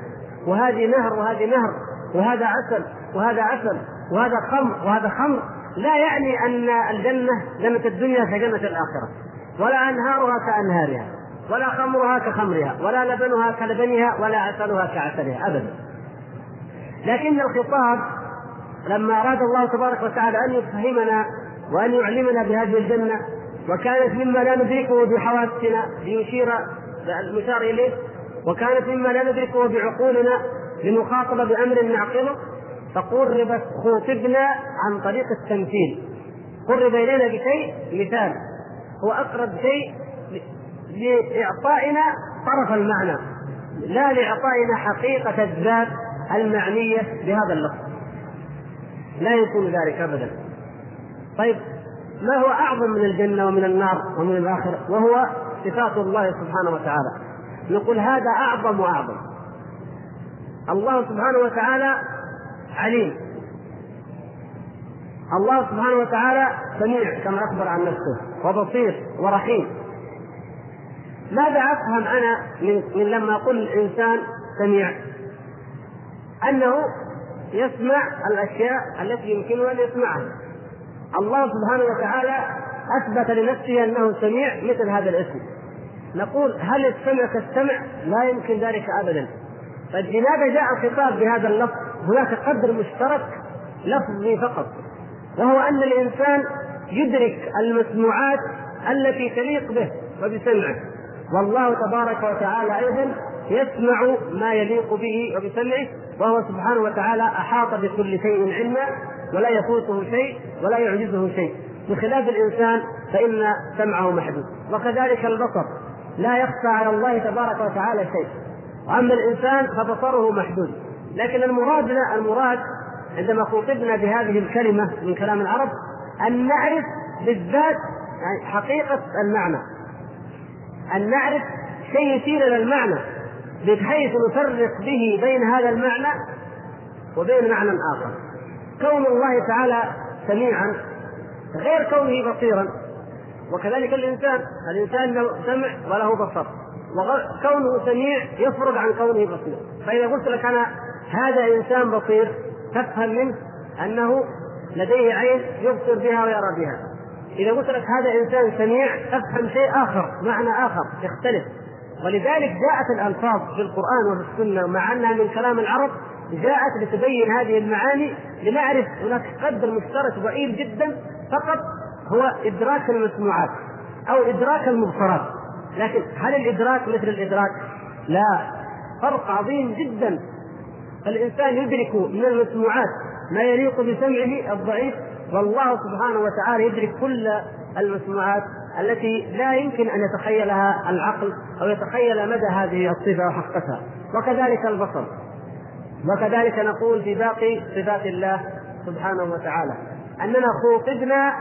وهذه نهر وهذه نهر وهذا عسل وهذا عسل وهذا خمر وهذا خمر. لا يعني أن الجنة جنة الدنيا كجنة الآخرة. ولا أنهارها كأنهارها ولا خمرها كخمرها ولا لبنها كلبنها ولا عسلها كعسلها أبدا. لكن الخطاب لما أراد الله تبارك وتعالى أن يفهمنا وأن يعلمنا بهذه الجنة وكانت مما لا ندركه بحواسنا ليشير المشار إليه وكانت مما لا ندركه بعقولنا لنخاطب بأمر نعقله فقربت خوطبنا عن طريق التمثيل. قرب إلينا بشيء مثال. هو أقرب شيء لإعطائنا طرف المعنى لا لإعطائنا حقيقة الذات المعنية بهذا اللفظ. لا يكون ذلك أبدا. طيب ما هو أعظم من الجنة ومن النار ومن الآخرة؟ وهو صفات الله سبحانه وتعالى. نقول هذا أعظم وأعظم. الله سبحانه وتعالى عليم. الله سبحانه وتعالى سميع كما أخبر عن نفسه وبصير ورحيم. ماذا أفهم أنا من, من لما أقول الإنسان سميع؟ أنه يسمع الأشياء التي يمكنه أن يسمعها. الله سبحانه وتعالى أثبت لنفسه أنه سميع مثل هذا الاسم. نقول هل السمع كالسمع؟ لا يمكن ذلك ابدا. طيب لماذا جاء الخطاب بهذا اللفظ؟ هناك قدر مشترك لفظي فقط. وهو أن الإنسان يدرك المسموعات التي تليق به وبسمعه. والله تبارك وتعالى أيضا يسمع ما يليق به وبسمعه وهو سبحانه وتعالى أحاط بكل شيء علما ولا يفوته شيء ولا يعجزه شيء. بخلاف الإنسان فإن سمعه محدود. وكذلك البصر لا يخفى على الله تبارك وتعالى شيء. وأما الإنسان فبصره محدود. لكن المراد لا المراد عندما خطبنا بهذه الكلمة من كلام العرب أن نعرف بالذات يعني حقيقة المعنى. أن نعرف شيء يشير إلى المعنى بحيث نفرق به بين هذا المعنى وبين معنى آخر. كون الله تعالى سميعا غير كونه بصيرا. وكذلك الإنسان الإنسان له سمع وله بصر. وكونه سميع يفرق عن كونه بصير. فإذا قلت لك أنا هذا إنسان بصير تفهم منه أنه لديه عين يبصر بها ويرى بها. إذا قلت لك هذا إنسان سميع تفهم شيء آخر معنى آخر يختلف. ولذلك جاءت الألفاظ في القرآن وفي السنة مع أنها من كلام العرب جاءت لتبين هذه المعاني لنعرف هناك قدر مشترك ضئيل جدا فقط هو إدراك المسموعات أو إدراك المبصرات. لكن هل الإدراك مثل الإدراك؟ لا. فرق عظيم جدا. الإنسان يدرك من المسموعات ما يليق بسمعه الضعيف والله سبحانه وتعالى يدرك كل المسموعات التي لا يمكن أن يتخيلها العقل أو يتخيل مدى هذه الصفة وحقتها وكذلك البصر. وكذلك نقول في باقي صفات الله سبحانه وتعالى أننا خوطبنا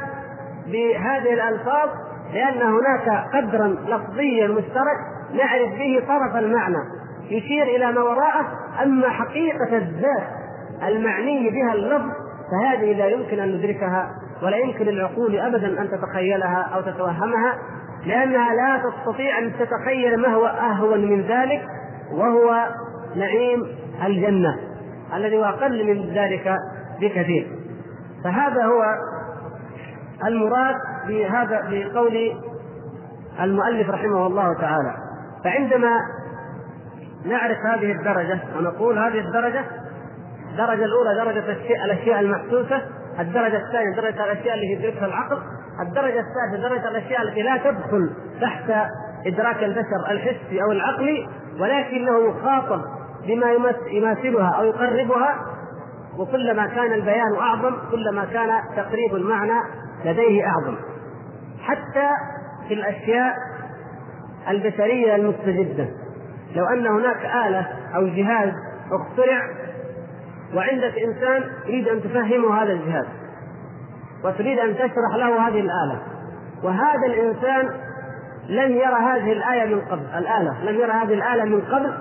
بهذه الألفاظ لأن هناك قدرا لفظيا مشترك نعرف به طرف المعنى. يشير إلى ما وراءه. أما حقيقة الذات المعني بها اللفظ فهذه لا يمكن أن ندركها ولا يمكن للعقول ابدا أن تتخيلها أو تتوهمها لأنها لا تستطيع أن تتخيل ما هو أهون من ذلك وهو نعيم الجنة الذي هو أقل من ذلك بكثير. فهذا هو المراد بهذا بقول المؤلف رحمه الله تعالى. فعندما نعرف هذه الدرجة ونقول هذه الدرجة الدرجة الأولى درجة الأشياء المحسوسة الدرجة الثانية درجة الأشياء اللي يدركها العقل الدرجة الثالثة درجة الأشياء التي لا تدخل تحت إدراك البشر الحسي أو العقلي ولكنه يخاطب بما يماثلها أو يقربها وكلما كان البيان أعظم كلما كان تقريب المعنى لديه أعظم. حتى في الأشياء البشرية المستجدة. لو أن هناك آلة أو جهاز اخترع وعندك انسان يريد أن تفهمه هذا الجهاز وتريد أن تشرح له هذه الآلة وهذا الإنسان لم يرى هذه الآية من قبل الآلة لم يرى هذه الآلة من قبل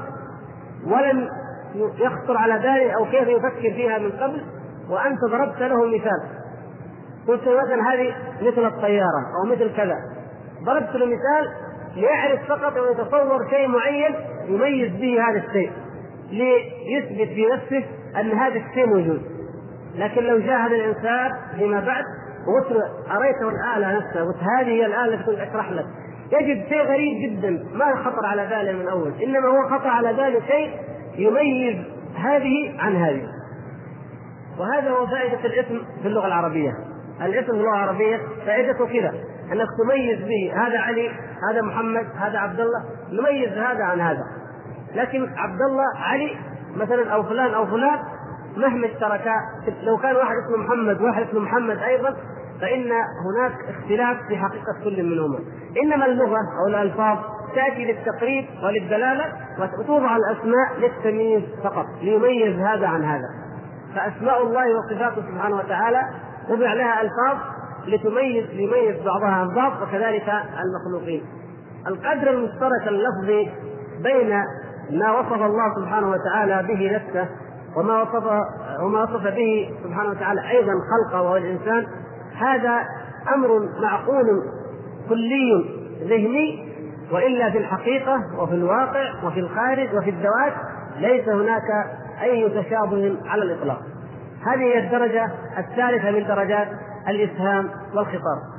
ولم يخطر على باله أو كيف يفكر فيها من قبل وأنت ضربت له مثال. قلت مثلا هذه مثل الطيارة أو مثل كذا. ضربت له مثال ليعرف فقط ويتصور شيء معين يميز به هذا الشيء ليثبت في نفسه أن هذا الشيء موجود. لكن لو جاء هذا الإنسان فيما بعد وقلت أريته الآلة نفسها؟ قلت هذه هي الآلة التي كنت أشرح لك. يجد شيء غريب جدا ما خطر على باله من أول. إنما هو خطر على باله شيء يميز هذه عن هذه. وهذا هو فائدة الاسم في اللغة العربية. الاسم في اللغة العربية فائدته كذا أنك تميز به هذا علي هذا محمد هذا عبد الله نميز هذا عن هذا. لكن عبد الله علي مثلا أو فلان أو فلان مهما اشتركا لو كان واحد اسمه محمد وواحد اسمه محمد أيضا فإن هناك اختلاف في حقيقة كل منهما. إنما اللغة أو الألفاظ تأتي للتقريب وللدلالة وتوضع الأسماء للتمييز فقط ليميز هذا عن هذا. فأسماء الله وصفاته سبحانه وتعالى وضع لها ألفاظ لتميز ليميز بعضها عن بعض وكذلك المخلوقين. القدر المشترك اللفظي بين ما وصف الله سبحانه وتعالى به نفسه وما وصف وما وصف به سبحانه وتعالى أيضا خلقه وهو الإنسان هذا أمر معقول كلي ذهني وإلا في الحقيقة وفي الواقع وفي الخارج وفي الذوات ليس هناك أي تشابه على الإطلاق. هذه هي الدرجة الثالثة من درجات الإفهام والخطاب.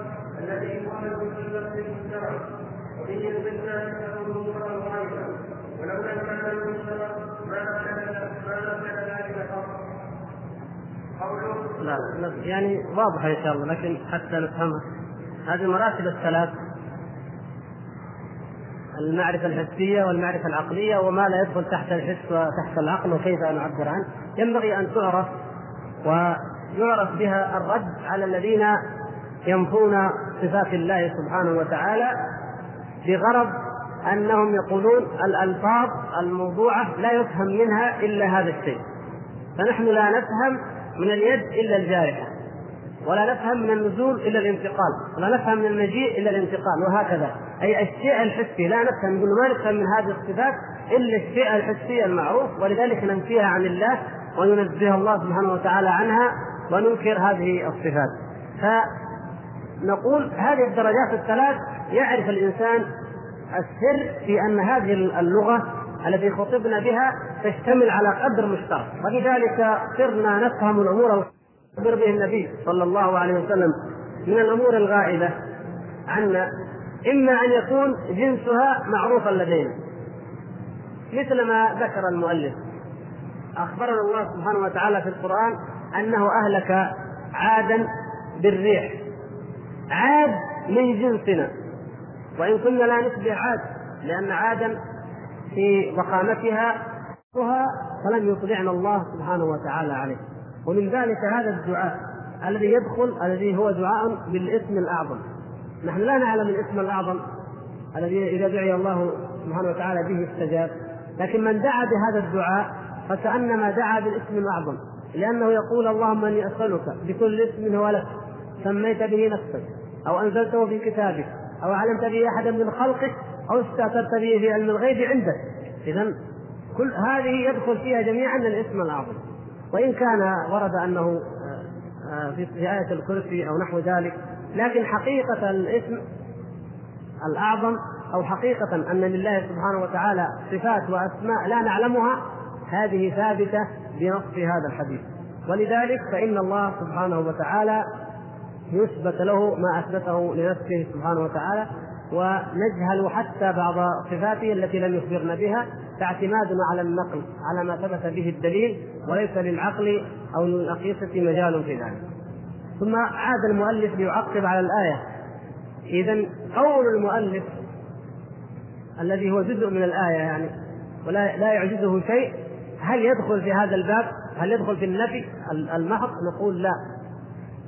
يعني واضحة إن شاء الله لكن حتى نفهمها هذه المراتب الثلاث. المعرفة الحسية والمعرفة العقلية وما لا يدخل تحت الحس وتحت العقل وكيف نعبر عنه. ينبغي أن تعرف ويعرف بها الرد على الذين ينفون صفات الله سبحانه وتعالى بغرض أنهم يقولون الألفاظ الموضوعة لا يفهم منها إلا هذا الشيء. فنحن لا نفهم من اليد إلا الجارحة ولا نفهم من النزول إلا الانتقال ولا نفهم من المجيء إلا الانتقال وهكذا. أي الشيء الحسي لا نفهم نقول ما نفهم من هذه الصفات إلا الشيء الحسي المعروف ولذلك ننفيها عن الله وننزه الله سبحانه وتعالى عنها وننكر هذه الصفات. فنقول هذه الدرجات الثلاث يعرف الإنسان السر في أن هذه اللغة التي خطبنا بها تشتمل على قدر مشترك. ولذلك صرنا نفهم الأمور أخبر به النبي صلى الله عليه وسلم. من الأمور الغائبة عنا إما أن يكون جنسها معروفا لدينا. مثل ما ذكر المؤلف. أخبرنا الله سبحانه وتعالى في القرآن أنه أهلك عادا بالريح. عاد من جنسنا. وإن كنا لا نشبه عاد لأن عادا في ضخامتها فلم يطلعنا الله سبحانه وتعالى عليه. ومن ذلك هذا الدعاء الذي يدخل الذي هو دعاء بالاسم الأعظم. نحن لا نعلم الاسم الأعظم الذي إذا دعي الله سبحانه وتعالى به استجاب. لكن من دعا بهذا الدعاء فكأنما دعا بالاسم الأعظم لأنه يقول اللهم إني أسألك بكل اسم هو لك سميت به نفسك. أو أنزلته في كتابك أو علمت به أحدا من خلقك أو استأثرت به في علم الغيب عندك. اذا كل هذه يدخل فيها جميعا الاسم الاعظم وإن كان ورد أنه آه، آه، في آية الكرسي أو نحو ذلك لكن حقيقة الاسم الأعظم أو حقيقة أن لله سبحانه وتعالى صفات وأسماء لا نعلمها هذه ثابتة بنص هذا الحديث. ولذلك فإن الله سبحانه وتعالى يثبت له ما أثبته لنفسه سبحانه وتعالى ونجهل حتى بعض صفاته التي لم يخبرنا بها فاعتماد على النقل على ما ثبت به الدليل وليس للعقل أو للأقيسة مجال في ذلك ثم عاد المؤلف ليعقب على الآية إذا قول المؤلف الذي هو جزء من الآية يعني ولا لا يعجزه شيء هل يدخل في هذا الباب؟ هل يدخل في النفي المحض؟ نقول لا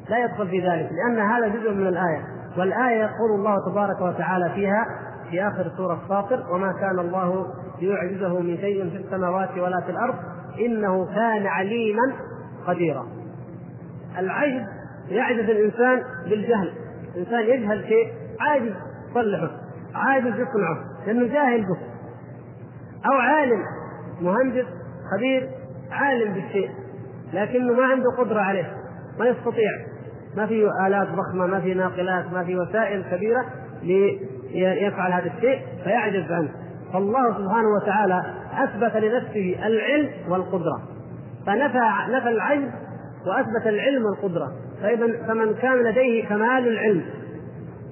لا يدخل في ذلك لأن هذا جزء من الآية. والآية يقول الله تبارك وتعالى فيها في آخر سورة فاطر وما كان الله ليعجزه من شيء في السماوات ولا في الأرض إنه كان عليما قديرا. العجز يعجز الإنسان بالجهل. الإنسان يجهل شيء عاجز يصلحه عاجز يصنعه لأنه جاهل به. أو عالم مهندس خبير عالم بالشيء لكنه ما عنده قدرة عليه ما يستطيع. ما في آلات ضخمة ما في ناقلات ما في وسائل كبيرة ليفعل هذا الشيء فيعجز عنه. فالله سبحانه وتعالى أثبت لنفسه العلم والقدرة. فنفى نفى العجز وأثبت العلم والقدرة. فإذا فمن كان لديه كمال العلم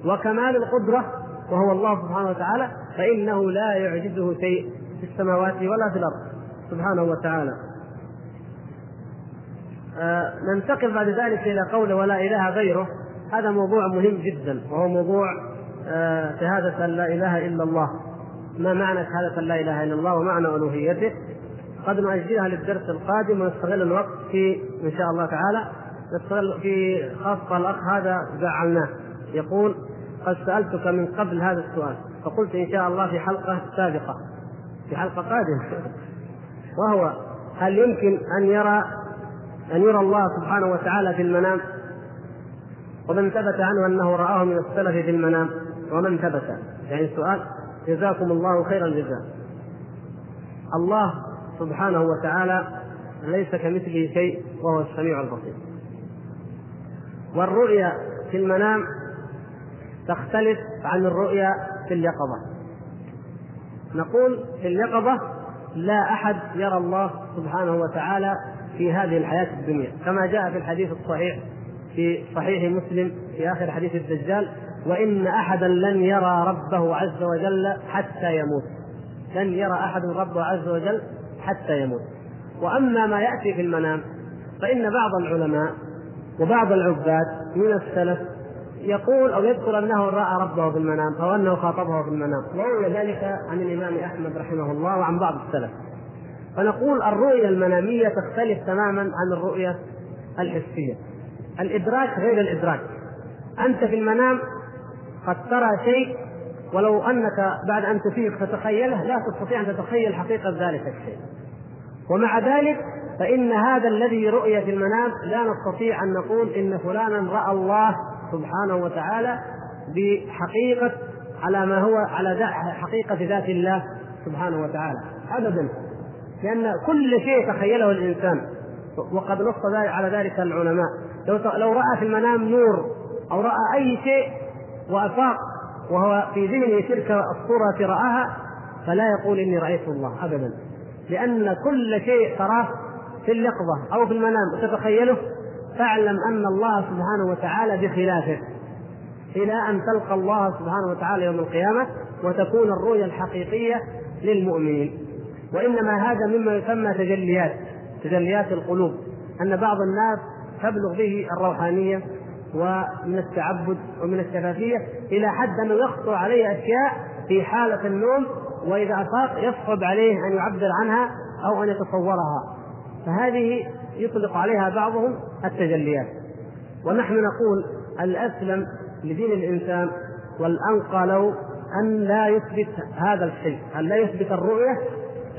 وكمال القدرة وهو الله سبحانه وتعالى فإنه لا يعجزه شيء في السماوات ولا في الأرض. سبحانه وتعالى. ننتقل بعد ذلك إلى قوله ولا إله غيره. هذا موضوع مهم جدا وهو موضوع آه ان لا إله إلا الله. ما معنى شهاده ان لا إله إلا الله؟ ومعنى ألوهيته. قد نؤجلها للدرس القادم ونستغل الوقت في إن شاء الله تعالى نستغل في خاصة الأخ هذا جعلناه. يقول قد سألتك من قبل هذا السؤال فقلت إن شاء الله في حلقة سابقة. في حلقة قادمة. وهو هل يمكن أن يرى أن يرى الله سبحانه وتعالى في المنام. ومن ثبت عنه أنه رآه من السلف في المنام. ومن ثبت. يعني السؤال جزاكم الله خير الجزاء. الله سبحانه وتعالى ليس كمثله شيء وهو السميع البصير. والرؤيا في المنام تختلف عن الرؤيا في اليقظة. نقول في اليقظة لا أحد يرى الله سبحانه وتعالى في هذه الحياة الدنيا. كما جاء في الحديث الصحيح في صحيح مسلم في آخر حديث الدجال وإن أحدا لن يرى ربه عز وجل حتى يموت. لن يرى أحد ربه عز وجل حتى يموت. وأما ما يأتي في المنام فإن بعض العلماء وبعض العباد من السلف يقول أو يذكر أنه رأى ربه في المنام أو أنه خاطبه في المنام. وروي ذلك عن الإمام أحمد رحمه الله وعن بعض السلف. فنقول الرؤيا المنامية تختلف تماما عن الرؤيا الحسية. الإدراك غير الإدراك. أنت في المنام قد ترى شيء ولو أنك بعد أن تفيق تتخيله لا تستطيع أن تتخيل حقيقة ذلك الشيء. ومع ذلك فإن هذا الذي رؤي في المنام لا نستطيع أن نقول إن فلانا رأى الله سبحانه وتعالى بحقيقة على ما هو على حقيقة ذات الله سبحانه وتعالى. أبدا. لأن كل شيء تخيله الإنسان. وقد نص على ذلك العلماء. لو لو رأى في المنام نور أو رأى أي شيء وأفاق وهو في ذهنه تلك الصورة رآها فلا يقول إني رأيت الله أبدا. لأن كل شيء تراه في اليقظة أو في المنام وتتخيله فاعلم أن الله سبحانه وتعالى بخلافه. إلى أن تلقى الله سبحانه وتعالى يوم القيامة وتكون الرؤيا الحقيقية للمؤمنين. وإنما هذا مما يسمى تجليات تجليات القلوب أن بعض الناس تبلغ به الروحانية ومن التعبد ومن الشفافية إلى حد أنه يخطر عليه أشياء في حالة النوم وإذا أفاق يصعب عليه أن يعبر عنها أو أن يتصورها. فهذه يطلق عليها بعضهم التجليات. ونحن نقول الأسلم لدين الإنسان والأنقى له أن لا يثبت هذا الشيء أن لا يثبت الرؤية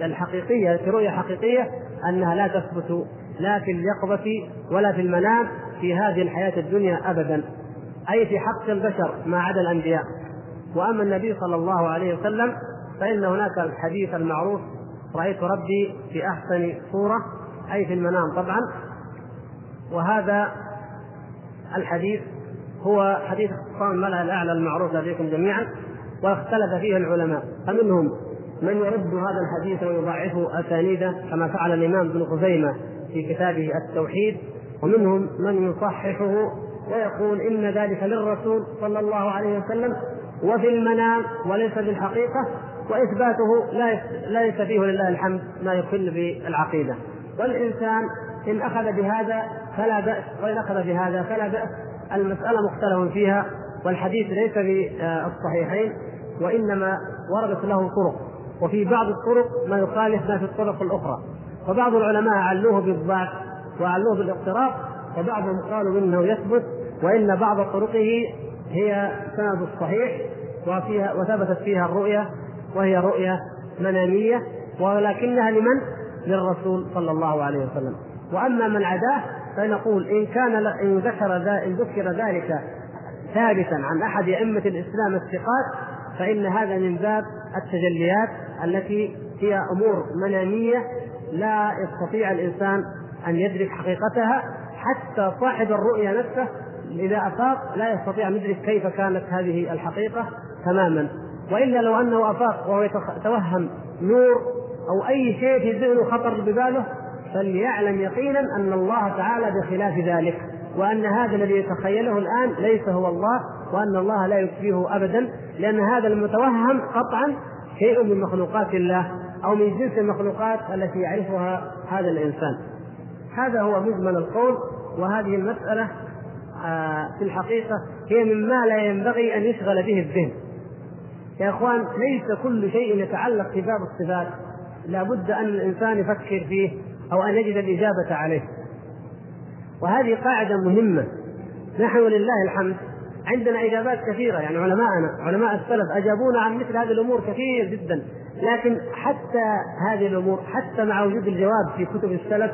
الحقيقية في رؤية حقيقية أنها لا تثبت لا في اليقظة ولا في المنام في هذه الحياة الدنيا أبدا. أي في حق البشر ما عدا الأنبياء. وأما النبي صلى الله عليه وسلم فإن هناك الحديث المعروف رأيت ربي في أحسن صورة أي في المنام طبعا. وهذا الحديث هو حديث اختصام الملأ الأعلى المعروف لديكم جميعا واختلف فيه العلماء. فمنهم من يرد هذا الحديث ويضعفه أسانيده كما فعل الإمام ابن خزيمة في كتابه التوحيد ومنهم من يصححه ويقول إن ذلك للرسول صلى الله عليه وسلم وفي المنام وليس بالحقيقة وإثباته لا لا يستفيه لله الحمد ما يخل بالعقيدة. والإنسان إن أخذ بهذا فلا بأس وإن أخذ بهذا فلا بأس المسألة مختلف فيها والحديث ليس في الصحيحين وإنما وردت له طرق. وفي بعض الطرق ما يخالف ما في الطرق الأخرى وبعض العلماء علوه بالضعف وعلوه بالاضطراب وبعضهم قالوا إنه يثبت وإن بعض طرقه هي سند الصحيح وفيها وثبتت فيها الرؤيا وهي رؤيا مناميه ولكنها لمن؟ للرسول صلى الله عليه وسلم وأما من عداه فنقول إن كان إن ذكر إن ذكر ذلك ثابتا عن أحد أئمة الإسلام الثقات فإن هذا من باب التجليات التي هي أمور منامية لا يستطيع الإنسان أن يدرك حقيقتها حتى صاحب الرؤيا نفسه إذا أفاق لا يستطيع أن يدرك كيف كانت هذه الحقيقة تماما. وإلا لو أنه أفاق وهو يتوهم نور أو أي شيء في ذهنه خطر بباله فليعلم يقينا أن الله تعالى بخلاف ذلك. وأن هذا الذي يتخيله الآن ليس هو الله وأن الله لا يشبهه ابدا لأن هذا المتوهم قطعا شيء من مخلوقات الله أو من جنس المخلوقات التي يعرفها هذا الإنسان. هذا هو مجمل القول وهذه المسألة آه، في الحقيقة هي مما لا ينبغي أن يشغل به الذهن. يا إخوان ليس كل شيء يتعلق في باب الصفات لابد أن الإنسان يفكر فيه أو أن يجد الإجابة عليه. وهذه قاعدة مهمة. نحن ولله الحمد. عندنا إجابات كثيرة يعني علماءنا علماء السلف أجابونا عن مثل هذه الأمور كثير جدا. لكن حتى هذه الأمور حتى مع وجود الجواب في كتب السلف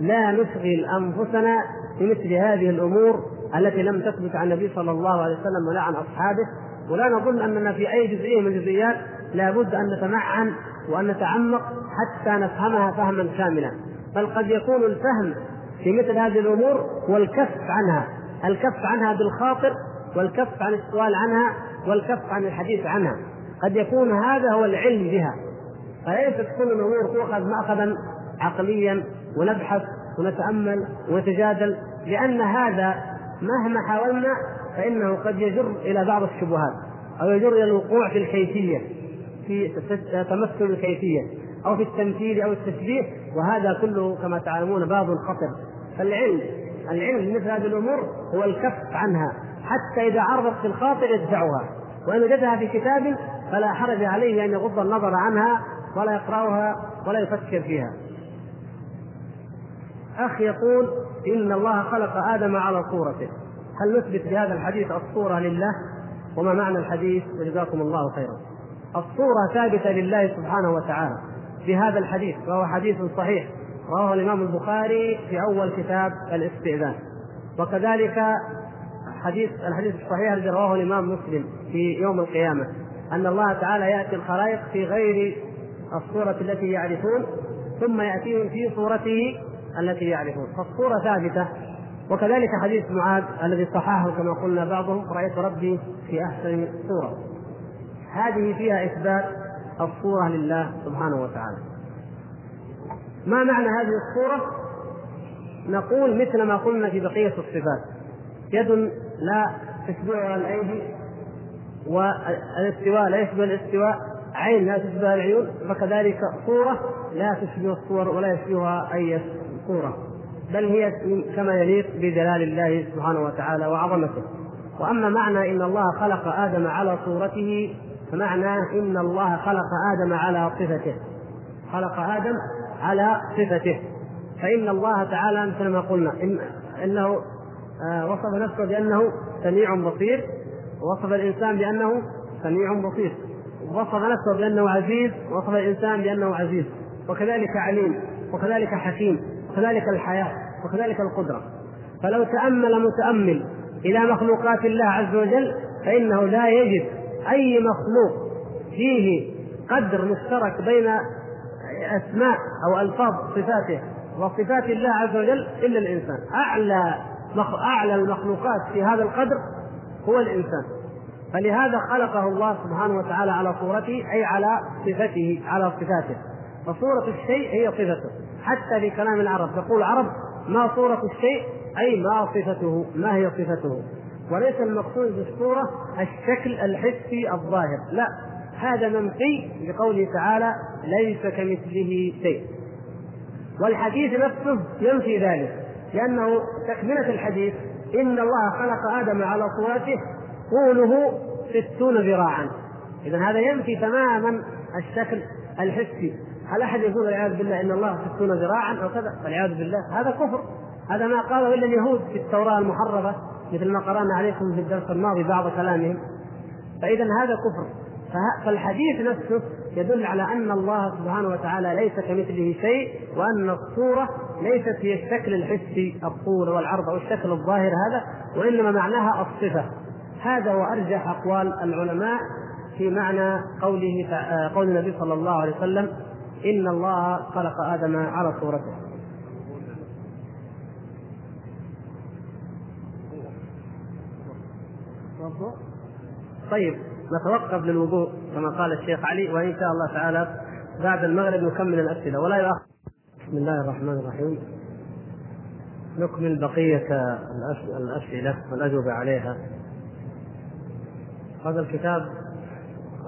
لا نشغل أنفسنا بمثل هذه الأمور التي لم تثبت عن النبي صلى الله عليه وسلم ولا عن أصحابه. ولا نظن أننا في أي جزئية من الجزئيات لابد أن نتمعن وأن نتعمق حتى نفهمها فهما كاملا. بل قد يكون الفهم في مثل هذه الأمور هو الكف عنها. الكف عنها بالخاطر والكف عن السؤال عنها والكف عن الحديث عنها. قد يكون هذا هو العلم بها. فليست كل الأمور تؤخذ ماخذا عقليا ونبحث ونتأمل ونتجادل لأن هذا مهما حاولنا فإنه قد يجر إلى بعض الشبهات أو يجر إلى الوقوع في الكيفية في تمثل الكيفية أو في التمثيل أو التشبيه وهذا كله كما تعلمون باب خطر. فالعلم العلم بمثل هذه الأمور هو الكف عنها. حتى إذا عرضت في الخاطر يدفعها. وإن وجدها في كتاب فلا حرج عليه أن يغض النظر عنها ولا يقرأها ولا يفكر فيها. أخ يقول إن الله خلق آدم على صورته. هل نثبت بهذا الحديث الصورة لله؟ وما معنى الحديث؟ وجزاكم الله خيرا. الصورة ثابتة لله سبحانه وتعالى في هذا الحديث وهو حديث صحيح. رواه الإمام البخاري في أول كتاب الاستئذان. وكذلك حديث الحديث الصحيح الذي رواه الإمام مسلم في يوم القيامة أن الله تعالى يأتي الخلائق في غير الصورة التي يعرفون ثم يأتيهم في صورته التي يعرفون. فالصورة ثابتة. وكذلك حديث معاذ الذي صححه كما قلنا بعضهم رأيت ربي في أحسن صورة. هذه فيها إثبات الصورة لله سبحانه وتعالى. ما معنى هذه الصورة؟ نقول مثل ما قلنا في بقية الصفات. يد لا تشبهها الأيدي والاستواء لا يشبه الاستواء عين لا تشبه العيون فكذلك صورة لا تشبه الصور ولا يشبهها أي صورة بل هي كما يليق بجلال الله سبحانه وتعالى وعظمته. وأما معنى إن الله خلق آدم على صورته فمعنى إن الله خلق آدم على صفته. خلق آدم على صفته. فإن الله تعالى مثل ما قلنا إن إنه آه، وصف نفسه بأنه سميع بصير ووصف الإنسان بأنه سميع بصير. وصف نفسه بأنه عزيز ووصف الإنسان بأنه عزيز. وكذلك عليم وكذلك حكيم وكذلك الحياة وكذلك القدرة. فلو تأمل متأمل إلى مخلوقات الله عز وجل فإنه لا يجد أي مخلوق فيه قدر مشترك بين أسماء أو ألفاظ صفاته وصفات الله عز وجل إلا الإنسان. أعلى أعلى المخلوقات في هذا القدر هو الإنسان. فلهذا خلقه الله سبحانه وتعالى على صورته أي على صفته على صفاته. فصورة الشيء هي صفته. حتى في كلام العرب تقول العرب ما صورة الشيء أي ما صفته ما هي صفته. وليس المقصود بالصورة الشكل الحسي الظاهر لا. هذا منفي لقوله تعالى ليس كمثله شيء. والحديث نفسه ينفي ذلك لأنه تكملة الحديث إن الله خلق آدم على صورته طوله ستون ذراعا. إذا هذا ينفي تماما الشكل الحسي. هل أحد يقول والعياذ بالله إن الله ستون ذراعا أو كذا؟ والعياذ بالله هذا كفر. هذا ما قاله إلا اليهود في التوراة المحرفة مثل ما قرأنا عليكم في الدرس الماضي بعض كلامهم. فإذا هذا كفر. فالحديث نفسه يدل على أن الله سبحانه وتعالى ليس كمثله شيء وأن الصورة ليست هي الشكل الحسي الطول والعرض أو الشكل الظاهر هذا وإنما معناها الصفة. هذا هو أرجح أقوال العلماء في معنى قوله قول النبي صلى الله عليه وسلم إن الله خلق آدم على صورته. طيب. نتوقف للوضوء كما قال الشيخ علي وإن شاء الله تعالى بعد المغرب نكمل الأسئلة. ولا يؤخر بسم الله الرحمن الرحيم. نكمل بقية الأسئلة والأجوبة عليها. هذا الكتاب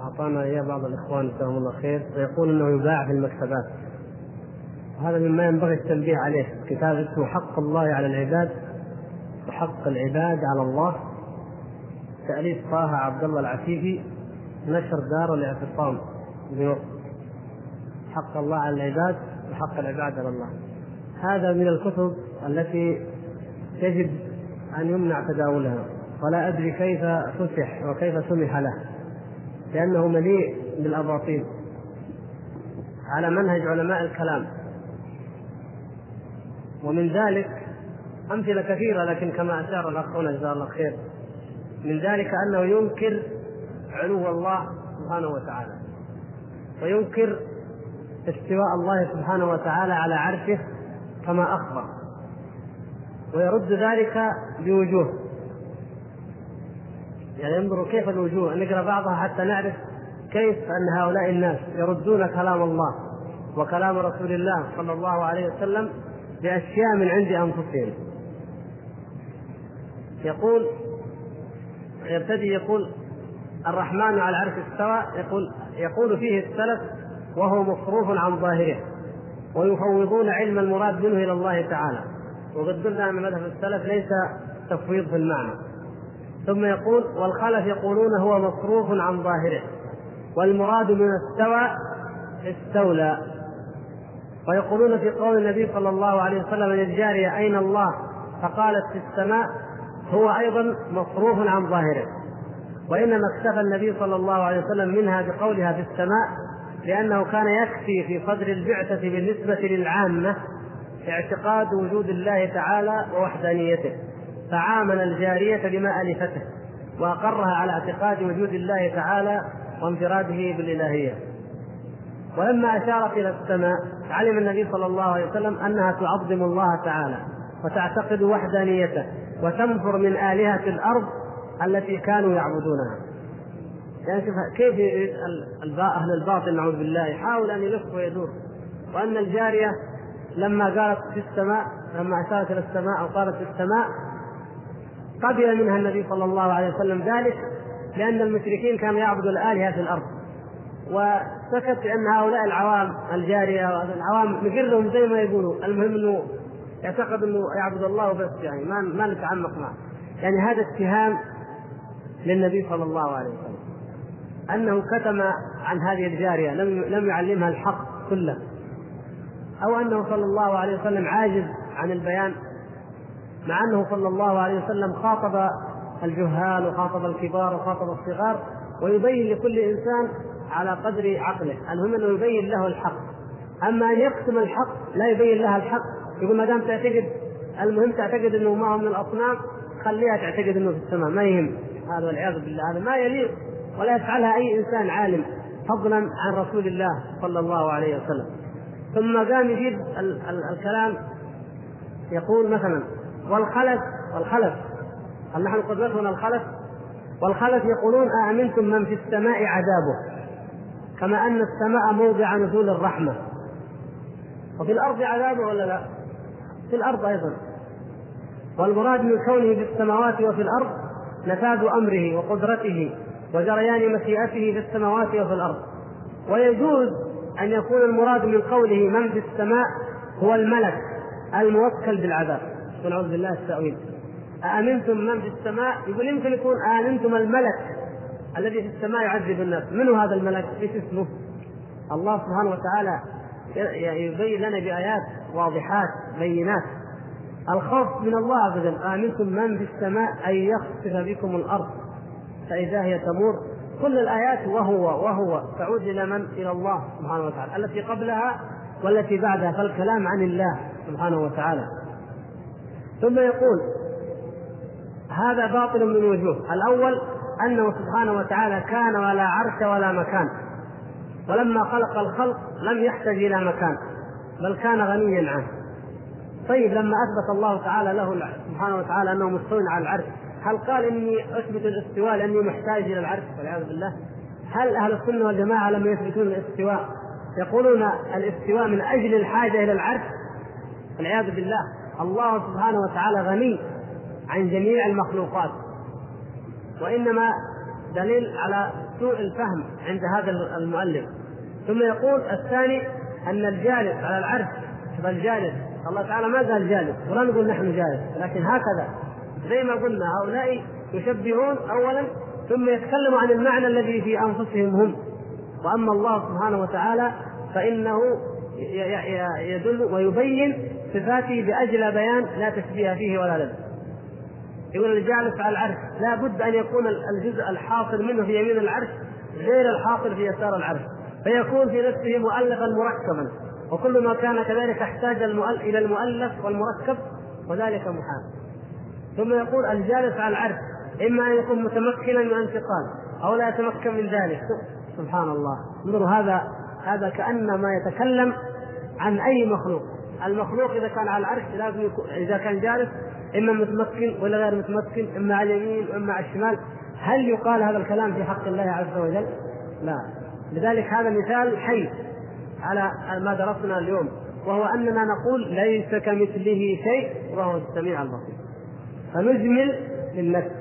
أعطانا إياه بعض الإخوان جزاهم الله خير. ويقول إنه يباع في المكتبات. وهذا مما ينبغي التنبيه عليه. كتاب اسمه حق الله على العباد وحق العباد على الله. تأليف طه عبد الله العفيفي نشر دار الاعتصام. حق الله على العباد وحق العباد على الله. هذا من الكتب التي يجب أن يمنع تداولها. ولا أدري كيف فتح وكيف سمح له. لأنه مليء بالأباطيل. على منهج علماء الكلام. ومن ذلك أمثلة كثيرة لكن كما أشار الأخ هنا جزاه الله خير. من ذلك أنه ينكر علو الله سبحانه وتعالى. وينكر استواء الله سبحانه وتعالى على عرشه كما أخبر. ويرد ذلك بوجوه. يعني انظروا كيف الوجوه. نقرأ بعضها حتى نعرف كيف أن هؤلاء الناس يردون كلام الله وكلام رسول الله صلى الله عليه وسلم بأشياء من عند أنفسهم. يقول يبتدي يقول الرحمن على العرش استوى يقول يقول فيه السلف وهو مصروف عن ظاهره ويفوضون علم المراد منه إلى الله تعالى. وقد قلنا أن مذهب السلف ليس تفويض في المعنى. ثم يقول والخلف يقولون هو مصروف عن ظاهره والمراد من استوى استولى. ويقولون في قول النبي صلى الله عليه وسلم للجارية أين الله؟ فقالت في السماء. هو أيضا مصروف عن ظاهره. وإنما اكتفى النبي صلى الله عليه وسلم منها بقولها في السماء لأنه كان يكفي في صدر البعثة بالنسبة للعامة اعتقاد وجود الله تعالى ووحدانيته. فعامل الجارية بما ألفته وأقرها على اعتقاد وجود الله تعالى وانفراده بالإلهية. ولما أشارت إلى السماء علم النبي صلى الله عليه وسلم أنها تعظم الله تعالى وتعتقد وحدانيته. وتنفر من آلهة الأرض التي كانوا يعبدونها. يعني شوف كيف أهل الباطل نعوذ بالله يحاول أن يلف ويدور. وأن الجارية لما قالت في السماء لما أشارت إلى السماء أو قالت في السماء قبل منها النبي صلى الله عليه وسلم ذلك لأن المشركين كانوا يعبدوا الآلهة في الأرض. وسكت لأن هؤلاء العوام الجارية العوام نقرهم زي ما يقولوا. المهم أنه يعتقد أنه يعبد الله بس يعني ما ما نتعمق معه. يعني هذا اتهام للنبي صلى الله عليه وسلم. أنه كتم عن هذه الجارية لم لم يعلمها الحق كله. أو أنه صلى الله عليه وسلم عاجز عن البيان مع أنه صلى الله عليه وسلم خاطب الجهال وخاطب الكبار وخاطب الصغار ويبين لكل إنسان على قدر عقله. المهم أنه يبين له الحق. أما أن يكتم الحق لا يبين لها الحق. يقول ما دام تعتقد المهم تعتقد إنه ما هو من الاصنام خليها تعتقد إنه في السماء ما يهم. هذا والعياذ بالله هذا ما يليق ولا يفعلها أي إنسان عالم فضلا عن رسول الله صلى الله عليه وسلم. ثم قام يجيب الكلام يقول مثلا والخلف والخلف هل نحن قدوتنا الخلف؟ والخلف يقولون أأمنتم من في السماء عذابه كما أن السماء موضع نزول الرحمة. وفي الأرض عذابه ولا لا؟ في الأرض أيضا. والمراد من كونه في السماوات وفي الأرض نفاذ أمره وقدرته وجريان مشيئته في السماوات وفي الأرض. ويجوز أن يكون المراد من قوله من في السماء هو الملك الموكل بالعذاب. ونعوذ بالله التأويل. أأمنتم من في السماء؟ يقول يمكن يكون أأمنتم الملك الذي في السماء يعذب الناس. من هو هذا الملك؟ إيش اسمه؟ الله سبحانه وتعالى يبين لنا بآيات واضحات بينات. الخوف من الله عز وجل آمنتم من في السماء أن يخسف بكم الأرض فإذا هي تمور. كل الآيات وهو وهو تعود إلى من؟ إلى الله سبحانه وتعالى. التي قبلها والتي بعدها فالكلام عن الله سبحانه وتعالى. ثم يقول هذا باطل من وجوه. الأول أنه سبحانه وتعالى كان ولا عرش ولا مكان. ولما خلق الخلق لم يحتج إلى مكان بل كان غنيا عنه. طيب لما أثبت الله تعالى له سبحانه وتعالى أنه مستوى على العرش هل قال إني أثبت الاستواء لأني محتاج إلى العرش؟ والعياذ بالله. هل أهل السنة والجماعة لم يثبتون الاستواء؟ يقولون الاستواء من أجل الحاجة إلى العرش؟ والعياذ بالله. الله سبحانه وتعالى غني عن جميع المخلوقات. وإنما دليل على سوء الفهم عند هذا المؤلف. ثم يقول الثاني أن الجالس على العرش الجالس الله تعالى ما قال جالس ولا نقول نحن جالس لكن هكذا. زي ما قلنا هؤلاء يشبهون اولا ثم يتكلموا عن المعنى الذي في أنفسهم هم. وأما الله سبحانه وتعالى فإنه يدل ويبين صفاته باجلى بيان لا تشبيه فيه ولا لد يقول الجالس على العرش لا بد أن يكون الجزء الحاصل منه في يمين العرش غير الحاصل في يسار العرش. فيكون في نفسه مؤلفا مركبا. وكل ما كان كذلك احتاج المؤلف إلى المؤلف والمركب وذلك محال. ثم يقول الجالس على العرش إما أن يكون متمكنا من انتقال أو لا يتمكن من ذلك. سبحان الله. انظروا هذا هذا كأنما يتكلم عن أي مخلوق. المخلوق إذا كان على العرش لازم يكون إذا كان جالس إما متمكن ولا غير متمكن إما على اليمين وإما على الشمال. هل يقال هذا الكلام في حق الله عز وجل؟ لا. لذلك هذا مثال حي على ما درسنا اليوم وهو أننا نقول ليس كمثله شيء وهو السميع البصير. فنجمل للنفس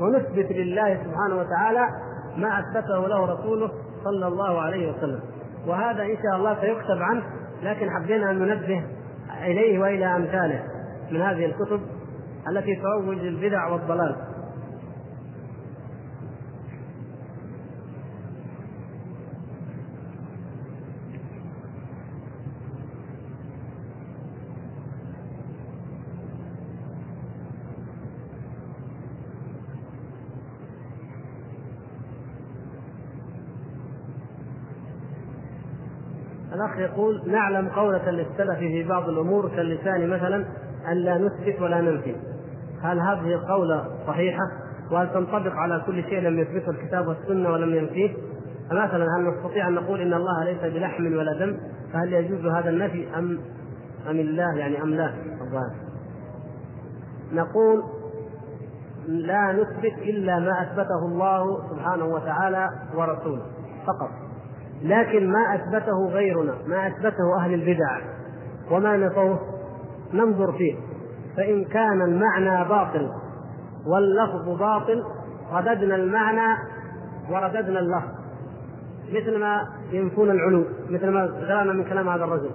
ونثبت لله سبحانه وتعالى ما أثبته له رسوله صلى الله عليه وسلم. وهذا إن شاء الله سيكتب عنه لكن حبينا أن ننبه إليه وإلى أمثاله. من هذه الكتب التي تروج للبدع والضلال. الأخ يقول نعلم قولة للسلف في بعض الأمور كاللسان مثلا أن لا نثبت ولا ننفي هل هذه القولة صحيحة؟ وهل تنطبق على كل شيء لم يثبته الكتاب والسنة ولم ينفيه؟ فمثلا هل نستطيع أن نقول إن الله ليس بلحم ولا دم؟ فهل يجوز هذا النفي أم أم الله يعني أم لا؟ الظاهر نقول لا نثبت إلا ما أثبته الله سبحانه وتعالى ورسوله فقط لكن ما أثبته غيرنا ما أثبته أهل البدع وما نفوه ننظر فيه. فإن كان المعنى باطل واللفظ باطل رددنا المعنى ورددنا اللفظ. مثل ما ينفون العلو مثل ما قرانا من كلام هذا الرجل.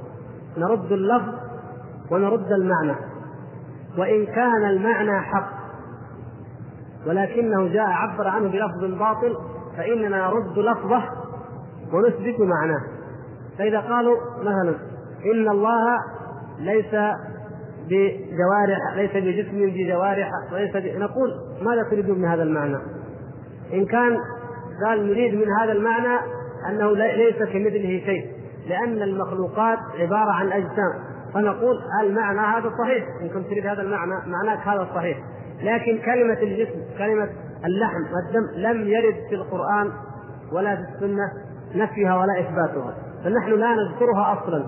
نرد اللفظ ونرد المعنى. وإن كان المعنى حق ولكنه جاء عبر عنه بلفظ باطل فإننا نرد لفظه ونثبت معناه. فإذا قالوا مثلا إن الله ليس بجوارح ليس بجسم بجوارح. وليس ب... نقول ماذا تريدون من هذا المعنى؟ إن كان قال نريد من هذا المعنى أنه ليس كمثله شيء لأن المخلوقات عبارة عن أجسام. فنقول المعنى هذا صحيح. إن كنت تريد هذا المعنى معناك هذا صحيح. لكن كلمة الجسم كلمة اللحم والدم لم يرد في القرآن ولا في السنة نفيها ولا إثباتها. فنحن لا نذكرها أصلا.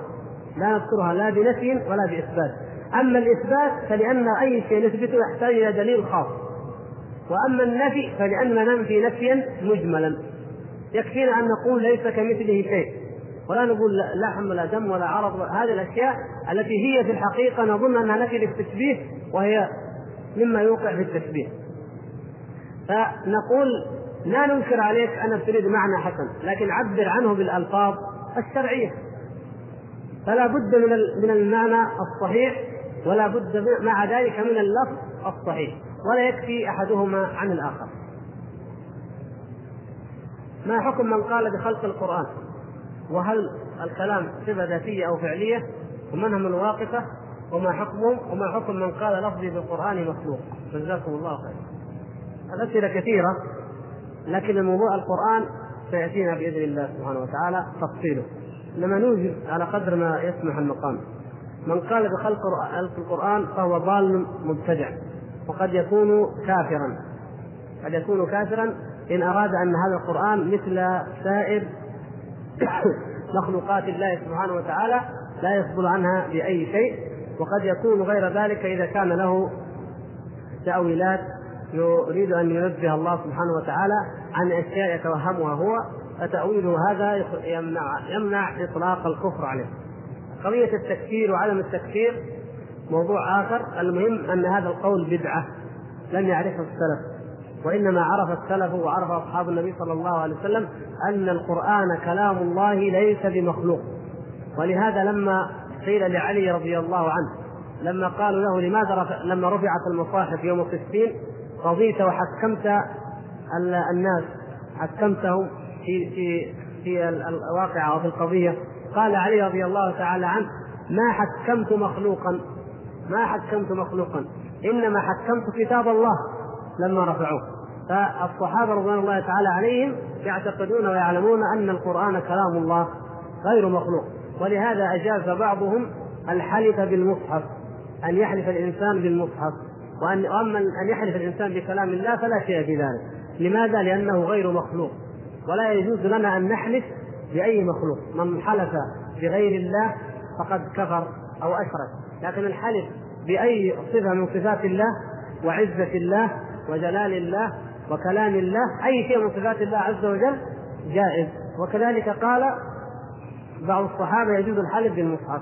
لا نذكرها لا بنفي ولا بإثبات. أما الإثبات فلأن أي شيء نثبته يحتاج إلى دليل خاص. وأما النفي فلأننا ننفي نفيا مجملا. يكفينا أن نقول ليس كمثله شيء. ولا نقول لحم ولا دم ولا عرض. هذه الأشياء التي هي في الحقيقة نظن أنها نفي للتشبيه وهي مما يوقع في التشبيه. فنقول لا ننكر عليك أنك تريد معنى حسن لكن عبر عنه بالألفاظ الشرعية. فلا بد من من المعنى الصحيح ولا بد مع ذلك من اللفظ الصحيح ولا يكفي أحدهما عن الآخر. ما حكم من قال بخلق القرآن؟ وهل الكلام صفة ذاتية أو فعلية؟ ومن هم الواقفة وما حكمهم؟ وما حكم من قال لفظي بالقران مخلوق؟ جزاكم الله خيرا الأسئلة كثيرة لكن الموضوع القرآن سيأتينا بإذن الله سبحانه وتعالى تفصيله. انما نوجد على قدر ما يسمح المقام. من قال بخلق القرآن فهو ضال مبتدع وقد يكون كافرا. قد يكون كافرا إن أراد أن هذا القرآن مثل سائر مخلوقات الله سبحانه وتعالى لا يصبر عنها بأي شيء وقد يكون غير ذلك إذا كان له تأويلات يريد أن ينزه الله سبحانه وتعالى عن أشياء يتوهمها هو فتأويله هذا يمنع يمنع إطلاق الكفر عليه. قضية التكفير وعدم التكفير موضوع آخر. المهم أن هذا القول بدعة لم يعرفه السلف وإنما عرف السلف وعرف أصحاب النبي صلى الله عليه وسلم أن القرآن كلام الله ليس بمخلوق. ولهذا لما قيل لعلي رضي الله عنه لما قالوا له لماذا رفع لما رفعت المصاحف يوم الستين رضيت وحكمت الناس حكمتهم في في في الواقعة وفي القضية. قال علي رضي الله تعالى عنه ما حكمت مخلوقا ما حكمت مخلوقا إنما حكمت كتاب الله لما رفعوه. فالصحابة رضوان الله تعالى عليهم يعتقدون ويعلمون أن القرآن كلام الله غير مخلوق ولهذا أجاز بعضهم الحلف بالمصحف أن يحلف الإنسان بالمصحف وأن وأما أن يحلف الإنسان بكلام الله فلا شيء في ذلك. لماذا؟ لأنه غير مخلوق. ولا يجوز لنا أن نحلف بأي مخلوق من حلف بغير الله فقد كفر أو أشرك. لكن الحلف بأي صفة من صفات الله وعزة الله وجلال الله وكلام الله أي شيء من صفات الله عز وجل جائز. وكذلك قال بعض الصحابة يجوز الحلف بالمصحف.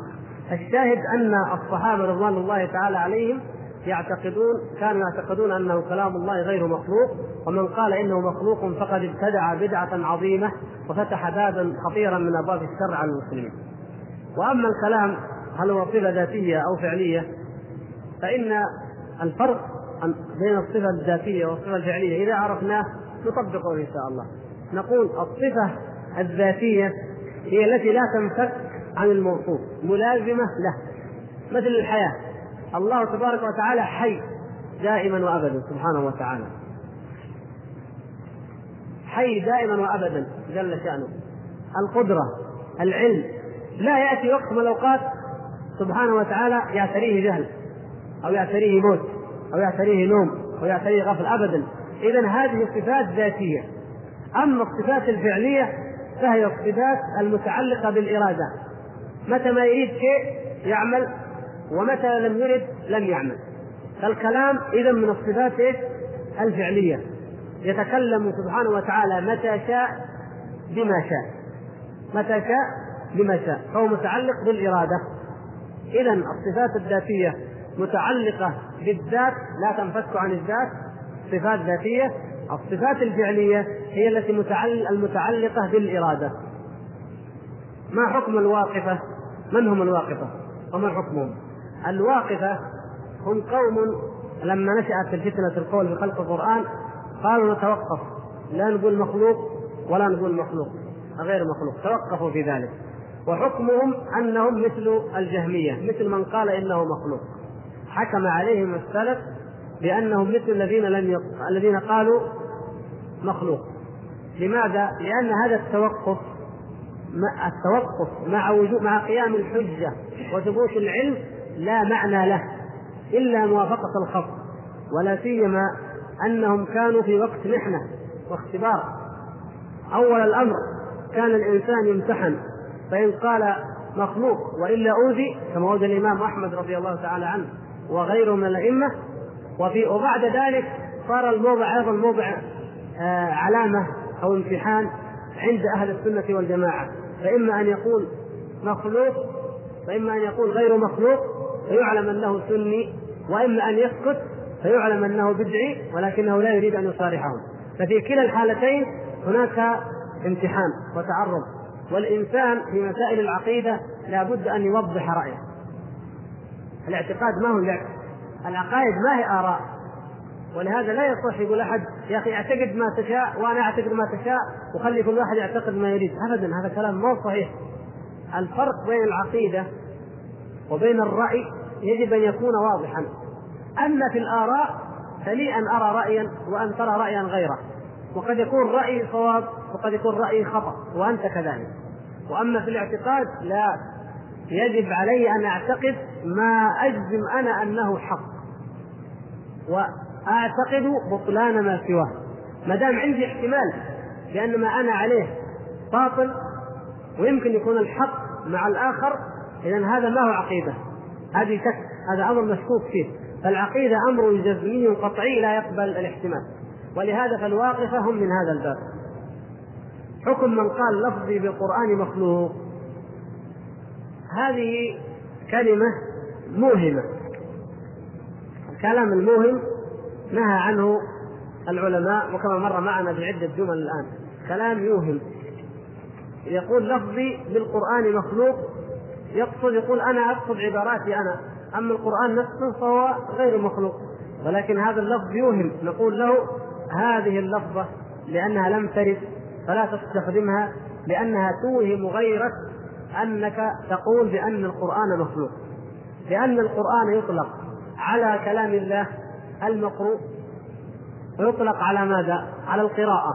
الشاهد أن الصحابة رضوان الله تعالى عليهم يعتقدون كانوا يعتقدون أنه كلام الله غير مخلوق ومن قال إنه مخلوق فقد ابتدع بدعة عظيمة وفتح بابا خطيرا من أبواب الشر على المسلمين. وأما الكلام هل هو صفة ذاتية أو فعلية؟ فإن الفرق بين الصفة الذاتية والصفة الفعلية إذا عرفناه نطبقه إن شاء الله. نقول الصفة الذاتية هي التي لا تنفك عن الموصوف ملازمة له مثل الحياة الله تبارك وتعالى حي دائما وأبدا سبحانه وتعالى. حي دائما وأبدا جل شأنه. القدرة العلم. لا يأتي وقت من الأوقات سبحانه وتعالى يعتريه جهل أو يعتريه موت أو يعتريه نوم أو يعتريه غفل أبدا. إذا هذه صفات ذاتية. أما الصفات الفعلية فهي الصفات المتعلقة بالإرادة. متى ما يريد شيء يعمل ومتى لم يرد لم يعمل. فالكلام إذا من الصفات الفعلية. يتكلم سبحانه وتعالى متى شاء بما شاء. متى شاء بما شاء. فهو متعلق بالإرادة. إذا الصفات الذاتية متعلقة بالذات لا تنفك عن الذات. صفات ذاتية. الصفات الفعلية هي التي المتعلقة بالإرادة. ما حكم الواقفة؟ من هم الواقفة؟ وما حكمهم؟ الواقفة هم قوم لما نشأت الفتنة القول في خلق القرآن قالوا نتوقف. لا نقول مخلوق ولا نقول مخلوق غير مخلوق توقفوا في ذلك. وحكمهم أنهم مثل الجهمية مثل من قال إنه مخلوق. حكم عليهم السلف بأنهم مثل الذين لم يق... الذين قالوا مخلوق. لماذا؟ لأن هذا التوقف التوقف مع وجود مع قيام الحجة وثبوت العلم لا معنى له إلا موافقة الخط ولا سيما أنهم كانوا في وقت محنة واختبار. أول الأمر كان الإنسان يمتحن فإن قال مخلوق وإلا أوذي كما أوذي الإمام أحمد رضي الله تعالى عنه وغيره من الأئمة. وفي وبعد ذلك صار الموضع أيضا موضع آه علامة أو امتحان عند أهل السنة والجماعة. فإما أن يقول مخلوق وإما أن يقول غير مخلوق فيعلم أنه سني وإما أن يسكت فيعلم أنه بدعي ولكنه لا يريد أن يصارحهم. ففي كلا الحالتين هناك امتحان وتعرض. والإنسان في مسائل العقيدة لا بد أن يوضح رأيه. الاعتقاد ما هو لعب العقائد ما هي آراء. ولهذا لا يصح يقول أحد يا أخي اعتقد ما تشاء وأنا أعتقد ما تشاء. وخلي كل واحد يعتقد ما يريد. أبدا هذا كلام مو صحيح. الفرق بين العقيدة وبين الرأي يجب أن يكون واضحا. أما في الآراء فلي أن أرى رأيا وأن ترى رأيا غيره. وقد يكون رأيي صواب وقد يكون رأيي خطأ وأنت كذلك. وأما في الاعتقاد لا. يجب علي أن أعتقد ما أجزم أنا أنه حق. وأعتقد بطلان ما سواه. ما دام عندي احتمال بأن ما أنا عليه باطل ويمكن يكون الحق مع الآخر إذا هذا ما هو عقيدة. هذه شك هذا أمر مشكوك فيه. فالعقيدة أمر جزمي قطعي لا يقبل الاحتمال. ولهذا فالواقفة هم من هذا الباب. حكم من قال لفظي بالقرآن مخلوق. هذه كلمة موهمة. الكلام الموهم نهى عنه العلماء وكما مر معنا بعدة جمل الآن. كلام يوهم. يقول لفظي بالقرآن مخلوق يقصد يقول أنا أقصد عباراتي أنا أما القرآن نفسه فهو غير مخلوق. ولكن هذا اللفظ يوهم نقول له هذه اللفظة لأنها لم ترد فلا تستخدمها لأنها توهم غيرك أنك تقول بأن القرآن مخلوق. لأن القرآن يطلق على كلام الله المقروء. ويطلق على ماذا؟ على القراءة.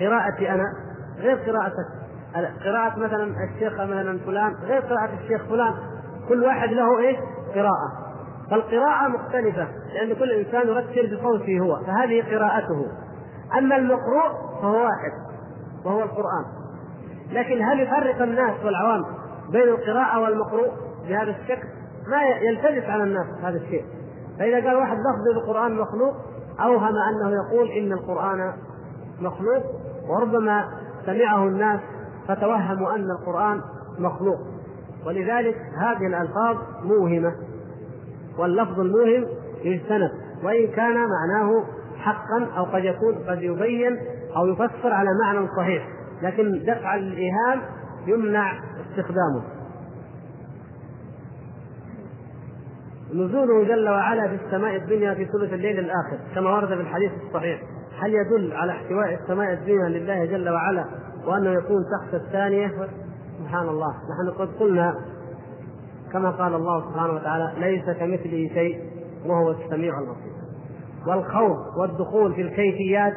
قراءتي أنا غير قراءتك. قراءة مثلا الشيخ مثلا فلان غير قراءة الشيخ فلان كل واحد له إيش؟ قراءة فالقراءة مختلفة لأن كل إنسان يرتل بصوته هو فهذه قراءته أما المقروء فهو واحد وهو القرآن لكن هل يفرق الناس والعوام بين القراءة والمقروء بهذا الشكل؟ ما يلتبس على الناس هذا الشيء فإذا قال واحد لفظ القرآن مخلوق أوهم أنه يقول إن القرآن مخلوق وربما سمعه الناس فتوهموا أن القرآن مخلوق. ولذلك هذه الألفاظ موهمة. واللفظ الموهم يجتنب وإن كان معناه حقا أو قد يكون قد يبين أو يفسر على معنى صحيح. لكن دفع الإيهام يمنع استخدامه. نزوله جل وعلا في السماء الدنيا في ثلث الليل الآخر كما ورد في الحديث الصحيح. هل يدل على احتواء السماء الدنيا لله جل وعلا وأنه يكون تحت الثانية. سبحان الله. نحن قد قلنا كما قال الله سبحانه وتعالى ليس كمثله شيء وهو السميع البصير. والخوض والدخول في الكيفيات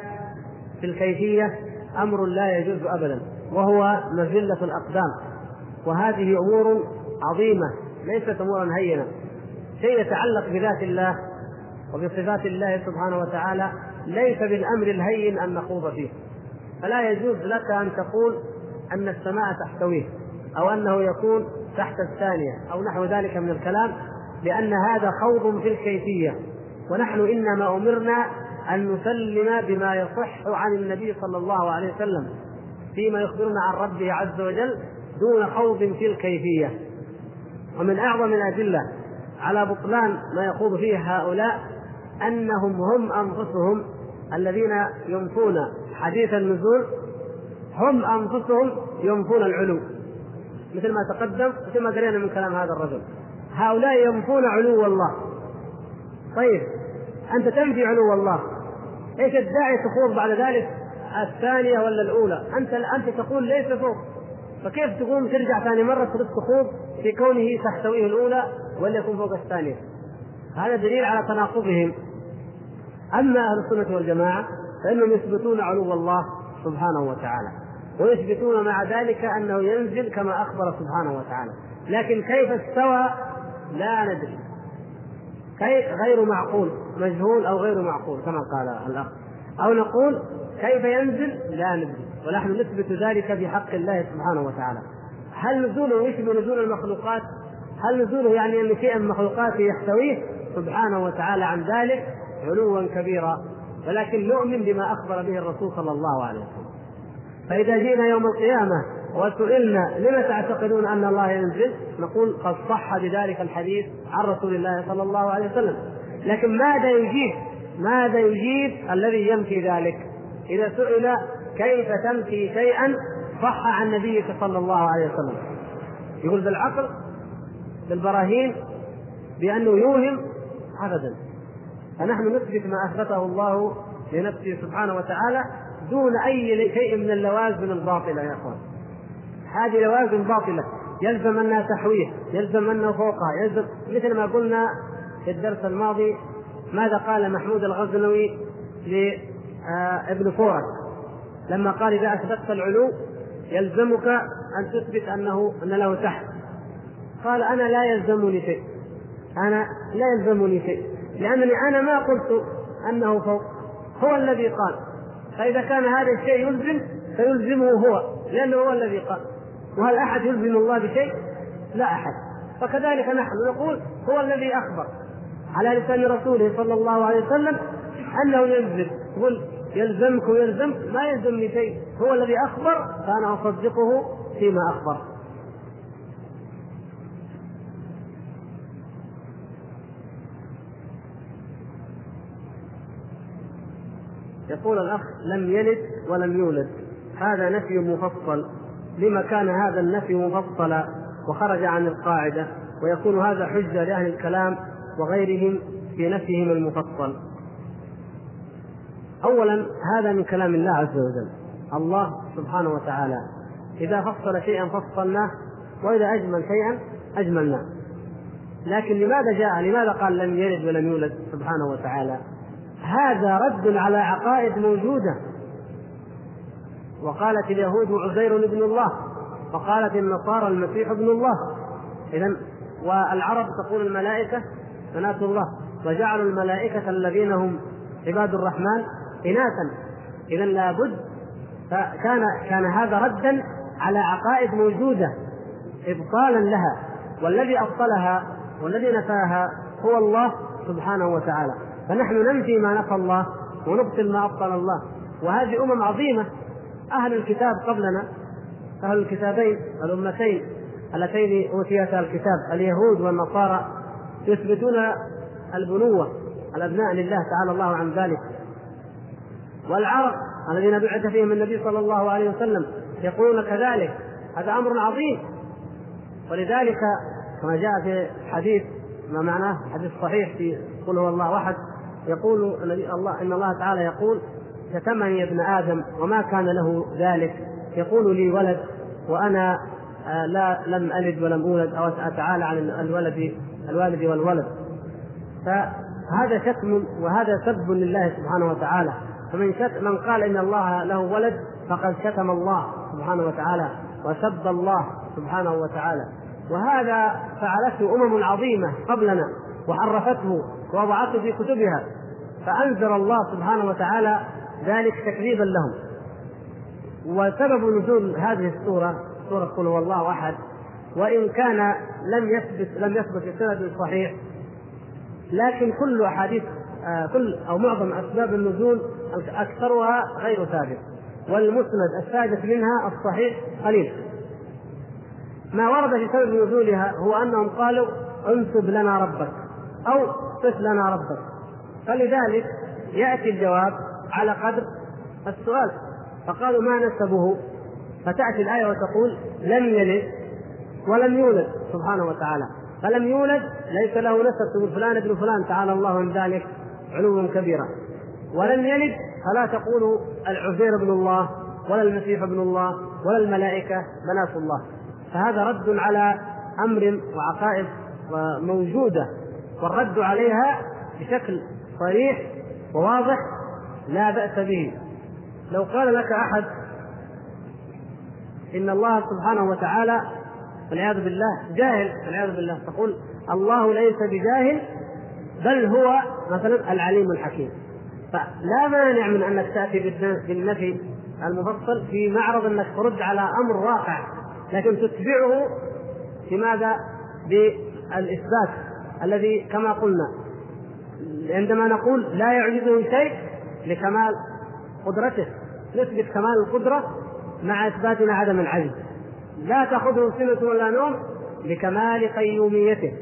في الكيفية أمر لا يجوز أبدا وهو مزلة الأقدام. وهذه أمور عظيمة ليست امورا هينة. شيء يتعلق بذات الله وبصفات الله سبحانه وتعالى ليس بالأمر الهين أن نخوض فيه. فلا يجوز لك أن تقول أن السماء تحتويه أو أنه يكون تحت الثانية أو نحو ذلك من الكلام لأن هذا خوض في الكيفية. ونحن إنما أمرنا أن نسلم بما يصح عن النبي صلى الله عليه وسلم فيما يخبرنا عن ربه عز وجل دون خوض في الكيفية. ومن أعظم الأدلة على بطلان ما يخوض فيه هؤلاء أنهم هم أنفسهم الذين ينفون حديث النزول هم أنفسهم ينفون العلو. مثل ما تقدم مثل ما قرينا من كلام هذا الرجل. هؤلاء ينفون علو الله. طيب أنت تنفي علو الله. إيش الداعي تخوض بعد ذلك؟ الثانية ولا الأولى؟ أنت أنت تقول ليس فوق فكيف تقوم ترجع ثاني مرة تريد تخوض في كونه تحتويه الأولى ولا يكون فوق الثانية؟ هذا دليل على تناقضهم. أما أهل السنة والجماعة فإنهم يثبتون علو الله سبحانه وتعالى ويثبتون مع ذلك أنه ينزل كما أخبر سبحانه وتعالى. لكن كيف استوى؟ لا ندري. غير معقول مجهول أو غير معقول كما قال الأخ. أو نقول كيف ينزل؟ لا ندري. ونحن نثبت ذلك في حق الله سبحانه وتعالى. هل نزوله يشبه نزول المخلوقات؟ هل نزوله يعني أن شيئا من مخلوقاته يحتويه؟ سبحانه وتعالى عن ذلك علوا كبيرا. ولكن نؤمن بما أخبر به الرسول صلى الله عليه وسلم. فإذا جئنا يوم القيامة وسئلنا لم تعتقدون أن الله ينزل؟ نقول قد صح بذلك الحديث عن رسول الله صلى الله عليه وسلم. لكن ماذا يجيب؟ ماذا يجيب الذي ينفي ذلك؟ إذا سئل كيف تنفي شيئا صح عن نبيك صلى الله عليه وسلم. يقول بالعقل بالبراهين بأنه يوهم ابدا. فنحن نثبت ما أثبته الله لنفسه سبحانه وتعالى دون أي شيء من اللوازم الباطلة يا أخوان. هذه لوازم باطلة. يلزم أنها تحويه يلزم أنه فوقها يلزم مثل ما قلنا في الدرس الماضي ماذا قال محمود الغزنوي لابن فورك لما قال إذا أثبتت العلو يلزمك أن تثبت أنه أن له تحت. قال أنا لا يلزمني شيء. أنا لا يلزمني شيء. لأنني أنا ما قلت أنه فوق هو الذي قال. فإذا كان هذا الشيء يلزم فيلزمه هو لأنه هو الذي قال. وهل أحد يلزم الله بشيء؟ لا أحد. فكذلك نحن نقول هو الذي أخبر على لسان رسوله صلى الله عليه وسلم أنه يلزم. قل يلزمك ويلزم ما يلزمني شيء. هو الذي أخبر فأنا أصدقه فيما أخبر. يقول الأخ لم يلد ولم يولد. هذا نفي مفصل. لما كان هذا النفي مفصلا؟ وخرج عن القاعدة. ويكون هذا حجة لأهل الكلام وغيرهم في نفيهم المفصل. اولا هذا من كلام الله عز وجل. الله سبحانه وتعالى. إذا فصل شيئا فصلناه وإذا أجمل شيئا أجملناه. لكن لماذا جاء؟ لماذا قال لم يلد ولم يولد؟ سبحانه وتعالى. هذا رد على عقائد موجودة. وقالت اليهود عزير ابن الله وقالت النصارى المسيح ابن الله. إذا والعرب تقول الملائكة بنات الله وجعلوا الملائكة الذين هم عباد الرحمن اناثا. إذا لابد فكان كان هذا ردا على عقائد موجودة ابطالا لها. والذي أبطلها والذي نفاها هو الله سبحانه وتعالى. فنحن ننفي ما نفى الله ونبطل ما أبطل الله. وهذه أمم عظيمة. أهل الكتاب قبلنا أهل الكتابين الأمتين اللتين أوتيتا الكتاب اليهود والنصارى يثبتون البنوة الأبناء لله تعالى الله عن ذلك. والعرب الذين بعث فيهم النبي صلى الله عليه وسلم يقولون كذلك. هذا أمر عظيم. ولذلك كما جاء في حديث ما معناه؟ حديث صحيح في قل هو الله أحد. يقول النبي الله إن الله تعالى يقول شتمني ابن آدم وما كان له ذلك. يقول لي ولد وأنا آه، لا لم ألد ولم أولد أو أتعالى عن الولد الوالد والولد. فهذا شتم وهذا سب لله سبحانه وتعالى. فمن من قال إن الله له ولد فقد شتم الله سبحانه وتعالى وسب الله سبحانه وتعالى. وهذا فعلته أمم عظيمة قبلنا. وحرفته ووضعته في كتبها فأنزل الله سبحانه وتعالى ذلك تكذيبا لهم. وسبب نزول هذه السورة سورة قل هو الله أحد وإن كان لم يثبت لم يثبت بسند صحيح لكن كل أحاديث آه، كل أو معظم أسباب النزول أكثرها غير ثابت والمسند الثابت منها الصحيح قليل. ما ورد في سبب نزولها هو أنهم قالوا انسب لنا ربك. أو صف لنا ربك. فلذلك يأتي الجواب على قدر السؤال. فقالوا ما نسبه؟ فتأتي الآية وتقول لم يلد ولم يولد سبحانه وتعالى. فلم يولد ليس له نسب تقول فلان ابن فلان تعالى الله عن ذلك علوا كبيرا. ولم يلد فلا تقولوا العزير ابن الله ولا المسيح ابن الله ولا الملائكة بنات الله. فهذا رد على أمر وعقائد موجودة والرد عليها بشكل صريح وواضح لا بأس به. لو قال لك أحد إن الله سبحانه وتعالى والعياذ بالله جاهل والعياذ بالله تقول الله ليس بجاهل بل هو مثلا العليم الحكيم. فلا مانع من أنك تأتي بالنفي المفصل في معرض أنك ترد على أمر واقع لكن تتبعه لماذا؟ بالإثبات. الذي كما قلنا عندما نقول لا يعجزه شيء لكمال قدرته نثبت كمال القدرة مع إثباتنا عدم العجز. لا تأخذه سنة ولا نوم لكمال قيوميته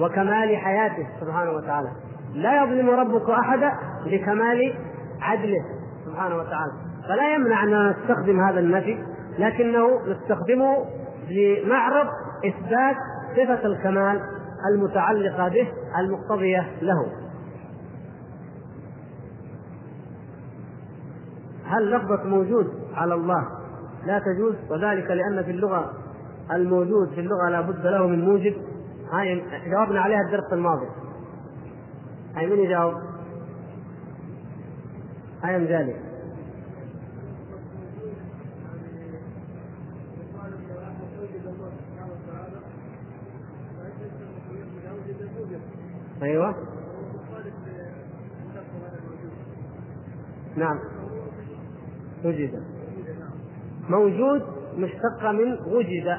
وكمال حياته سبحانه وتعالى. لا يظلم ربك احدا لكمال عدله سبحانه وتعالى. فلا يمنع أن نستخدم هذا النفي لكنه نستخدمه لمعرض إثبات صفة الكمال المتعلقة به المقتضية له. هل لفظة موجود على الله لا تجوز؟ وذلك لأن في اللغة الموجود في اللغة لا بد له من موجب. هاي جاوبنا عليها الدرس الماضي. هاي من يجاوب؟ هاي مجالي أيوه. نعم. وجد. موجود مشتقة من وجد.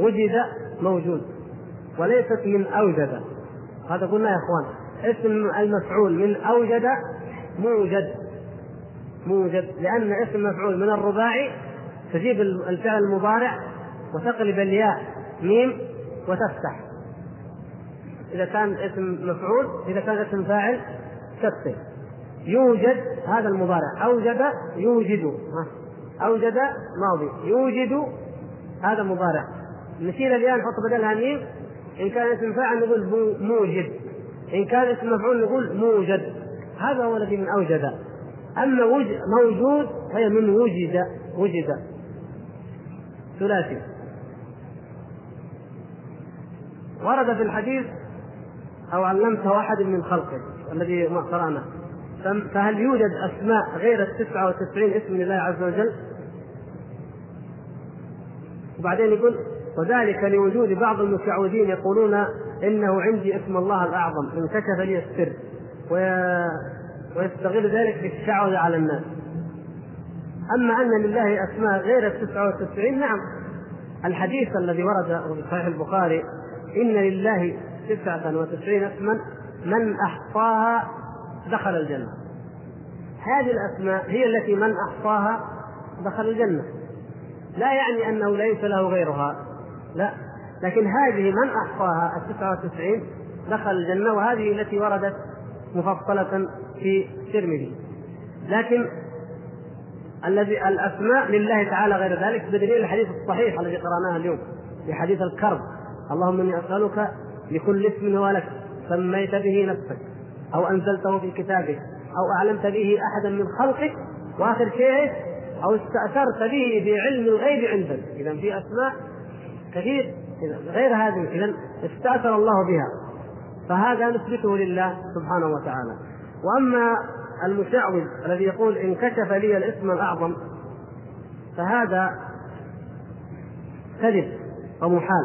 وجد موجود. وليست من أوجد. هذا قلنا يا إخوان. اسم المفعول من أوجد موجد. موجد. لأن اسم مفعول من الرباعي تجيب الفعل المضارع وتقلب الياء ميم وتفتح. إذا كان اسم مفعول إذا كان اسم فاعل تفتح يوجد هذا المضارع. أوجد يوجد. أوجد ماضي. يوجد هذا مضارع نشيل الياء نحط بدلها ميم. إن كان اسم فاعل نقول موجد. إن كان اسم مفعول نقول موجد. هذا هو الذي من أوجد. أما موجود هي من وجد. وجد. ثلاثي. ورد في الحديث أو علمت واحد من خلقه الذي قرأنا. فهل يوجد أسماء غير التسعة وتسعين اسم لله عز وجل؟ وبعدين يقول وذلك لوجود بعض المشعوذين يقولون إنه عندي اسم الله الأعظم انكشف لي السر ويستغل ذلك بالشعوذة على الناس. أما أن لله أسماء غير التسعة وتسعين نعم الحديث الذي ورد في صحيح البخاري إن لله تسعة وتسعين اسما من أحصاها دخل الجنة. هذه الأسماء هي التي من أحصاها دخل الجنة. لا يعني أنه ليس له غيرها. لا. لكن هذه من أحصاها التسعة وتسعين دخل الجنة وهذه التي وردت مفصلة في الترمذي لكن الذي الأسماء لله تعالى غير ذلك بدليل الحديث الصحيح الذي قرأناه اليوم في حديث الكرب. اللهم إني أسألك بكل اسم هو لك سميت به نفسك أو أنزلته في كتابك أو أعلمت به أحدا من خلقك وآخر شيء أو استأثرت به بعلم الغيب عندك. اذا في أسماء كثير غير هذه اذا استأثر الله بها. فهذا نثبته لله سبحانه وتعالى. وأما المشعوذ الذي يقول انكشف لي الاسم الأعظم فهذا كذب ومحال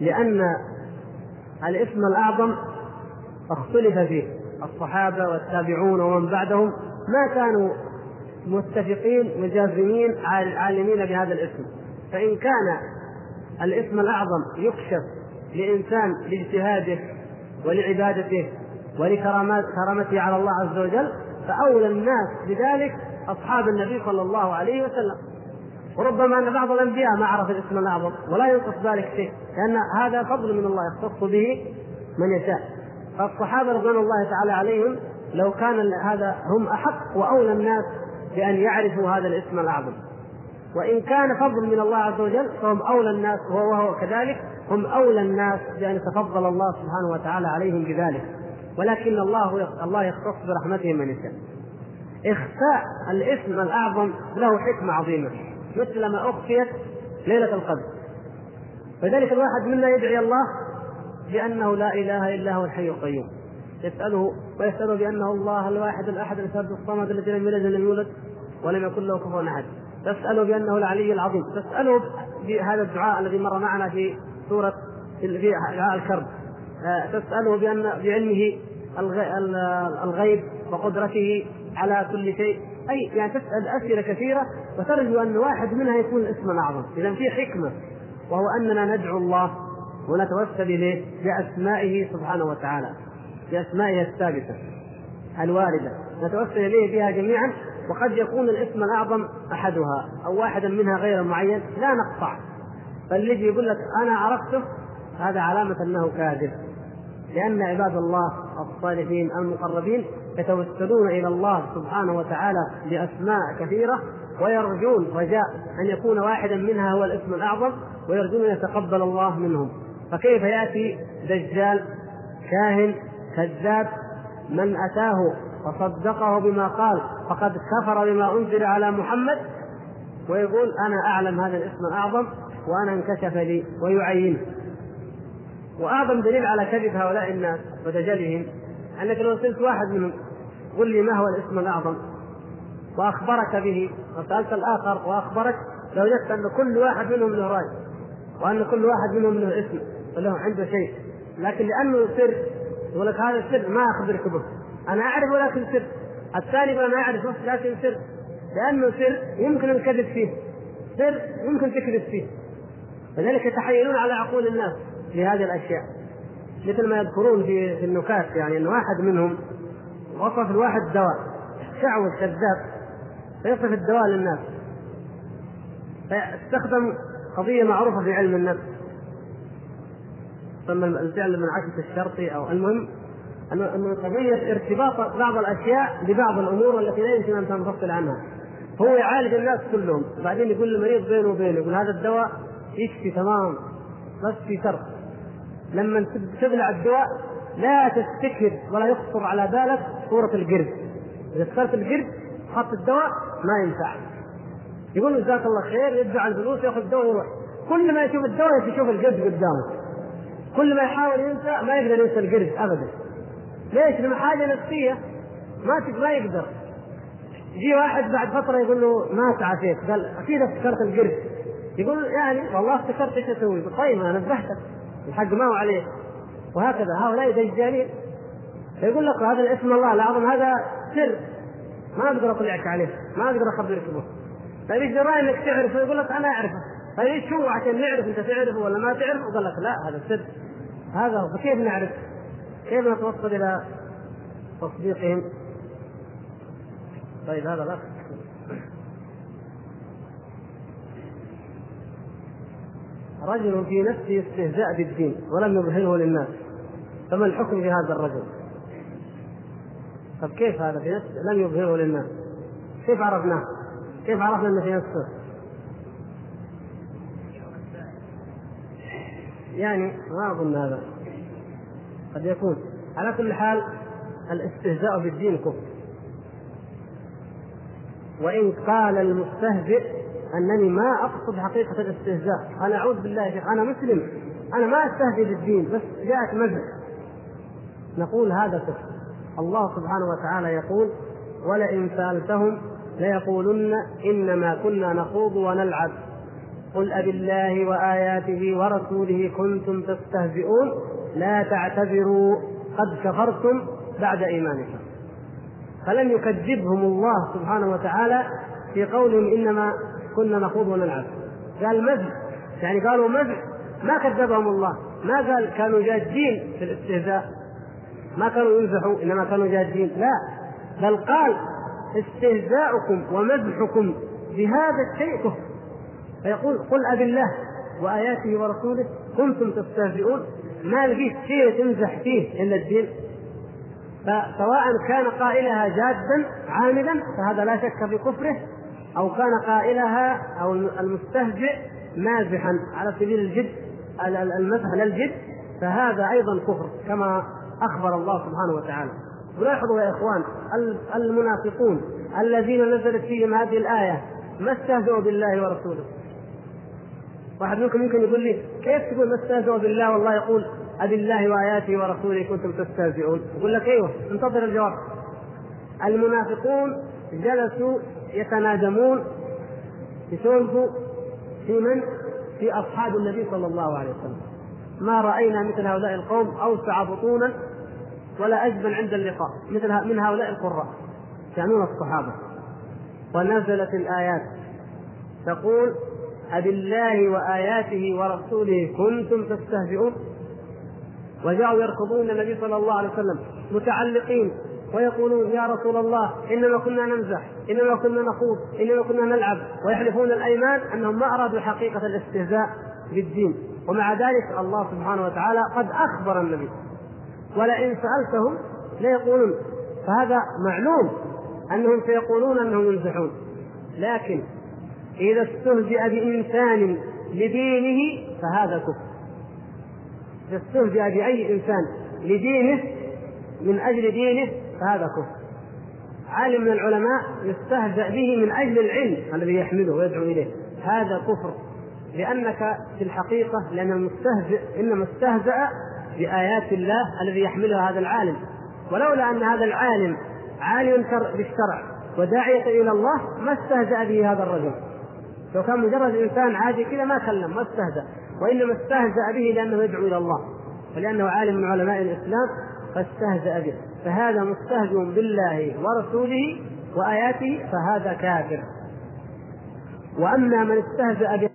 لأن الاسم الأعظم اختلف فيه الصحابة والتابعون ومن بعدهم ما كانوا متفقين مجازمين عالمين بهذا الاسم. فإن كان الاسم الأعظم يكشف لإنسان لاجتهاده ولعبادته ولكرامته على الله عز وجل فأولى الناس بذلك أصحاب النبي صلى الله عليه وسلم. وربما أن بعض الأنبياء ما عرف الاسم الأعظم ولا ينقص ذلك شيء لأن هذا فضل من الله يختص به من يشاء. فالصحابة رضوان الله تعالى عليهم لو كان هذا هم أحق وأولى الناس بأن يعرفوا هذا الاسم الأعظم. وإن كان فضل من الله عز وجل فهم أولى الناس وهو كذلك هم أولى الناس بأن يتفضل الله سبحانه وتعالى عليهم بذلك. ولكن الله الله يختص برحمته من يشاء. إخفاء الاسم الأعظم له حكمة عظيمة. مثل ما أخفيت ليلة القدر. فذلك الواحد منا يدعي الله بأنه لا إله إلا هو الحي القيوم. يسأله ويسأله بأنه الله الواحد الأحد الفرد الصمد الذي لم يلد ولم يولد ولم يكن له كفوا أحد. تسأله بأنه العلي العظيم. تسأله بهذا الدعاء الذي مر معنا في سورة في دعاء الكرب. آه، تسأله بأن بعلمه الغيب وقدرته على كل شيء. أي يعني تسأل أسئلة كثيرة وترجو أن واحد منها يكون الاسم الأعظم. إذا في حكمة وهو أننا ندعو الله ونتوسل إليه بأسمائه سبحانه وتعالى بأسمائه الثابتة الواردة. نتوسل إليه بها جميعا وقد يكون الاسم الأعظم أحدها أو واحدا منها غير معين لا نقطع. فالذي يقول لك أنا عرفته هذا علامة أنه كاذب. لأن عباد الله الصالحين المقربين يتوسلون إلى الله سبحانه وتعالى بأسماء كثيرة ويرجون رجاء أن يكون واحدا منها هو الاسم الأعظم ويرجون أن يتقبل الله منهم. فكيف يأتي دجال كاهن كذاب من أتاه وصدقه بما قال فقد كفر بما أنزل على محمد؟ ويقول أنا أعلم هذا الاسم الأعظم وأنا انكشف لي ويعينه وأعظم دليل على كذب هؤلاء الناس ودجلهم أنك لو سألت واحد منهم قل لي ما هو الاسم الأعظم؟ وأخبرك به. وسالت الآخر وأخبرك لوجدت أن كل واحد منهم له رأي وأن كل واحد منهم له اسم وله عنده شيء. لكن لأنه سر يقول لك هذا السر ما اخبرك به أنا أعرف ولكن سر. الثاني يقول أنا اعرفه لكن سر. لأنه سر يمكن الكذب فيه. سر يمكن تكذب فيه. لذلك يتحايلون على عقول الناس في هذه الأشياء. مثل ما يذكرون في النكات يعني إن واحد منهم وصف الواحد دواء شعوذ كذاب. فيصف الدواء للناس فاستخدم قضية معروفة في علم النفس. ثم الفعل من عكس الشرطي أو المهم أن قضية ارتباط بعض الأشياء ببعض الأمور التي لا يمكن أن تنفصل عنها. هو يعالج الناس كلهم وبعدين يقول للمريض بينه وبينه يقول هذا الدواء يشفي تمام بس في شرط. لما تبلع الدواء لا تفتكر ولا يخطر على بالك صورة القرد. إذا اخترت القرد حط الدواء ما ينفع. يقول جزاك الله خير يدفع الفلوس ياخذ الدواء ويروح. كل ما يشوف الدواء يشوف القرد قدامه. كل ما يحاول ينسى ما يقدر ينسى القرد ابدا. ليش؟ لما حاجة نفسية. ما ما يقدر. يجي واحد بعد فترة يقول له ما تعافيت. قال أكيد افتكرت القرد. يقول يعني والله افتكرت إيش أسوي؟ طيب أنا نبهتك الحق ما هو عليه وهكذا. هؤلاء دجالين. فيقول لك هذا الاسم الله الاعظم هذا سر. ما أقدر اطلعك عليه ما أقدر أخبرك به. طيب إيش دراي إنك تعرفه؟ يقول لك أنا أعرفه. طيب إيش هو عشان نعرف أنت تعرفه ولا ما تعرفه؟ قال لك لا هذا سر. هذا هو. فكيف نعرف؟ كيف نتوصل إلى تصديقهم؟ طيب هذا الاخ رجل في نفسه استهزاء بالدين ولم يظهره للناس فما الحكم في هذا الرجل؟ طب كيف هذا في نفسه؟ لم يظهره للناس؟ كيف عرفناه؟ كيف عرفنا إنه في نفسه؟ يعني ما أظن هذا. قد يكون. على كل حال الاستهزاء بالدين كفر. وإن قال المستهزئ أنني ما أقصد حقيقة الاستهزاء. أنا أعوذ بالله يا شيخ أنا مسلم. أنا ما أستهزئ بالدين بس جاءت مزح نقول هذا كفر. الله سبحانه وتعالى يقول ولئن سألتهم ليقولن إنما كنا نخوض ونلعب. قل أب الله وآياته ورسوله كنتم تستهزئون. لا تعتذروا. قد كفرتم بعد إيمانكم. فلم يكذبهم الله سبحانه وتعالى في قولهم إنما كنا نخوض ونلعب. قال مزح يعني قالوا مزح ما كذبهم الله. ما قال؟ كانوا جادين في الاستهزاء. ما كانوا يمزحوا إنما كانوا جادين. لا بل قال استهزاؤكم ومزحكم بهذا الشيء كفر. فيقول قل أب الله وآياته ورسوله كنتم تستهزئون. ما لقيت شيء تمزح فيه إلا الدين. فسواء كان قائلها جادا عاملا فهذا لا شك في كفره أو كان قائلها أو المستهزئ مازحا. على سبيل الجد المزح للجد فهذا أيضا كفر كما أخبر الله سبحانه وتعالى. ولاحظوا يا إخوان المنافقون الذين نزلت فيهم هذه الآية ما استهزئوا بالله ورسوله. واحد منكم يمكن يقول لي كيف تقول ما استهزئوا بالله؟ والله يقول أبي الله وآياته ورسوله كنتم تستهزئون. يقول لك أيوه انتظر الجواب. المنافقون جلسوا يتنادمون يسولفوا في من؟ في أصحاب النبي صلى الله عليه وسلم. ما رأينا مثل هؤلاء القوم أوسع بطونا ولا أجبن عند اللقاء مثل من هؤلاء القراء. يعنون الصحابة. ونزلت الآيات. تقول أبالله وآياته ورسوله كنتم تستهزئون؟ وجاءوا يركضون النبي صلى الله عليه وسلم متعلقين ويقولون يا رسول الله إنما كنا نمزح إنما كنا نخوض إنما كنا نلعب. ويحلفون الأيمان أنهم ما أرادوا حقيقة الاستهزاء بالدين. ومع ذلك الله سبحانه وتعالى قد أخبر النبي. ولئن سألتهم ليقولون فهذا معلوم أنهم سيقولون أنهم يمزحون لكن إذا استهزئ بإنسان لدينه فهذا كفر. إذا استهزئ بأي إنسان لدينه من أجل دينه فهذا كفر. عالم من العلماء يستهزأ به من أجل العلم الذي يحمله ويدعو إليه. هذا كفر. لأنك في الحقيقة لأن المستهزئ إنما استهزأ بآيات الله الذي يحملها هذا العالم. ولولا أن هذا العالم عالم بالشرع وداعية إلى الله ما استهزأ به هذا الرجل. لو كان مجرد إنسان عادي كذا ما كلم ما استهزأ. وإنما استهزأ به لأنه يدعو إلى الله. ولأنه عالم من علماء الإسلام فاستهزأ به. فهذا مستهزئ بالله ورسوله وآياته فهذا كافر. وأما من استهزأ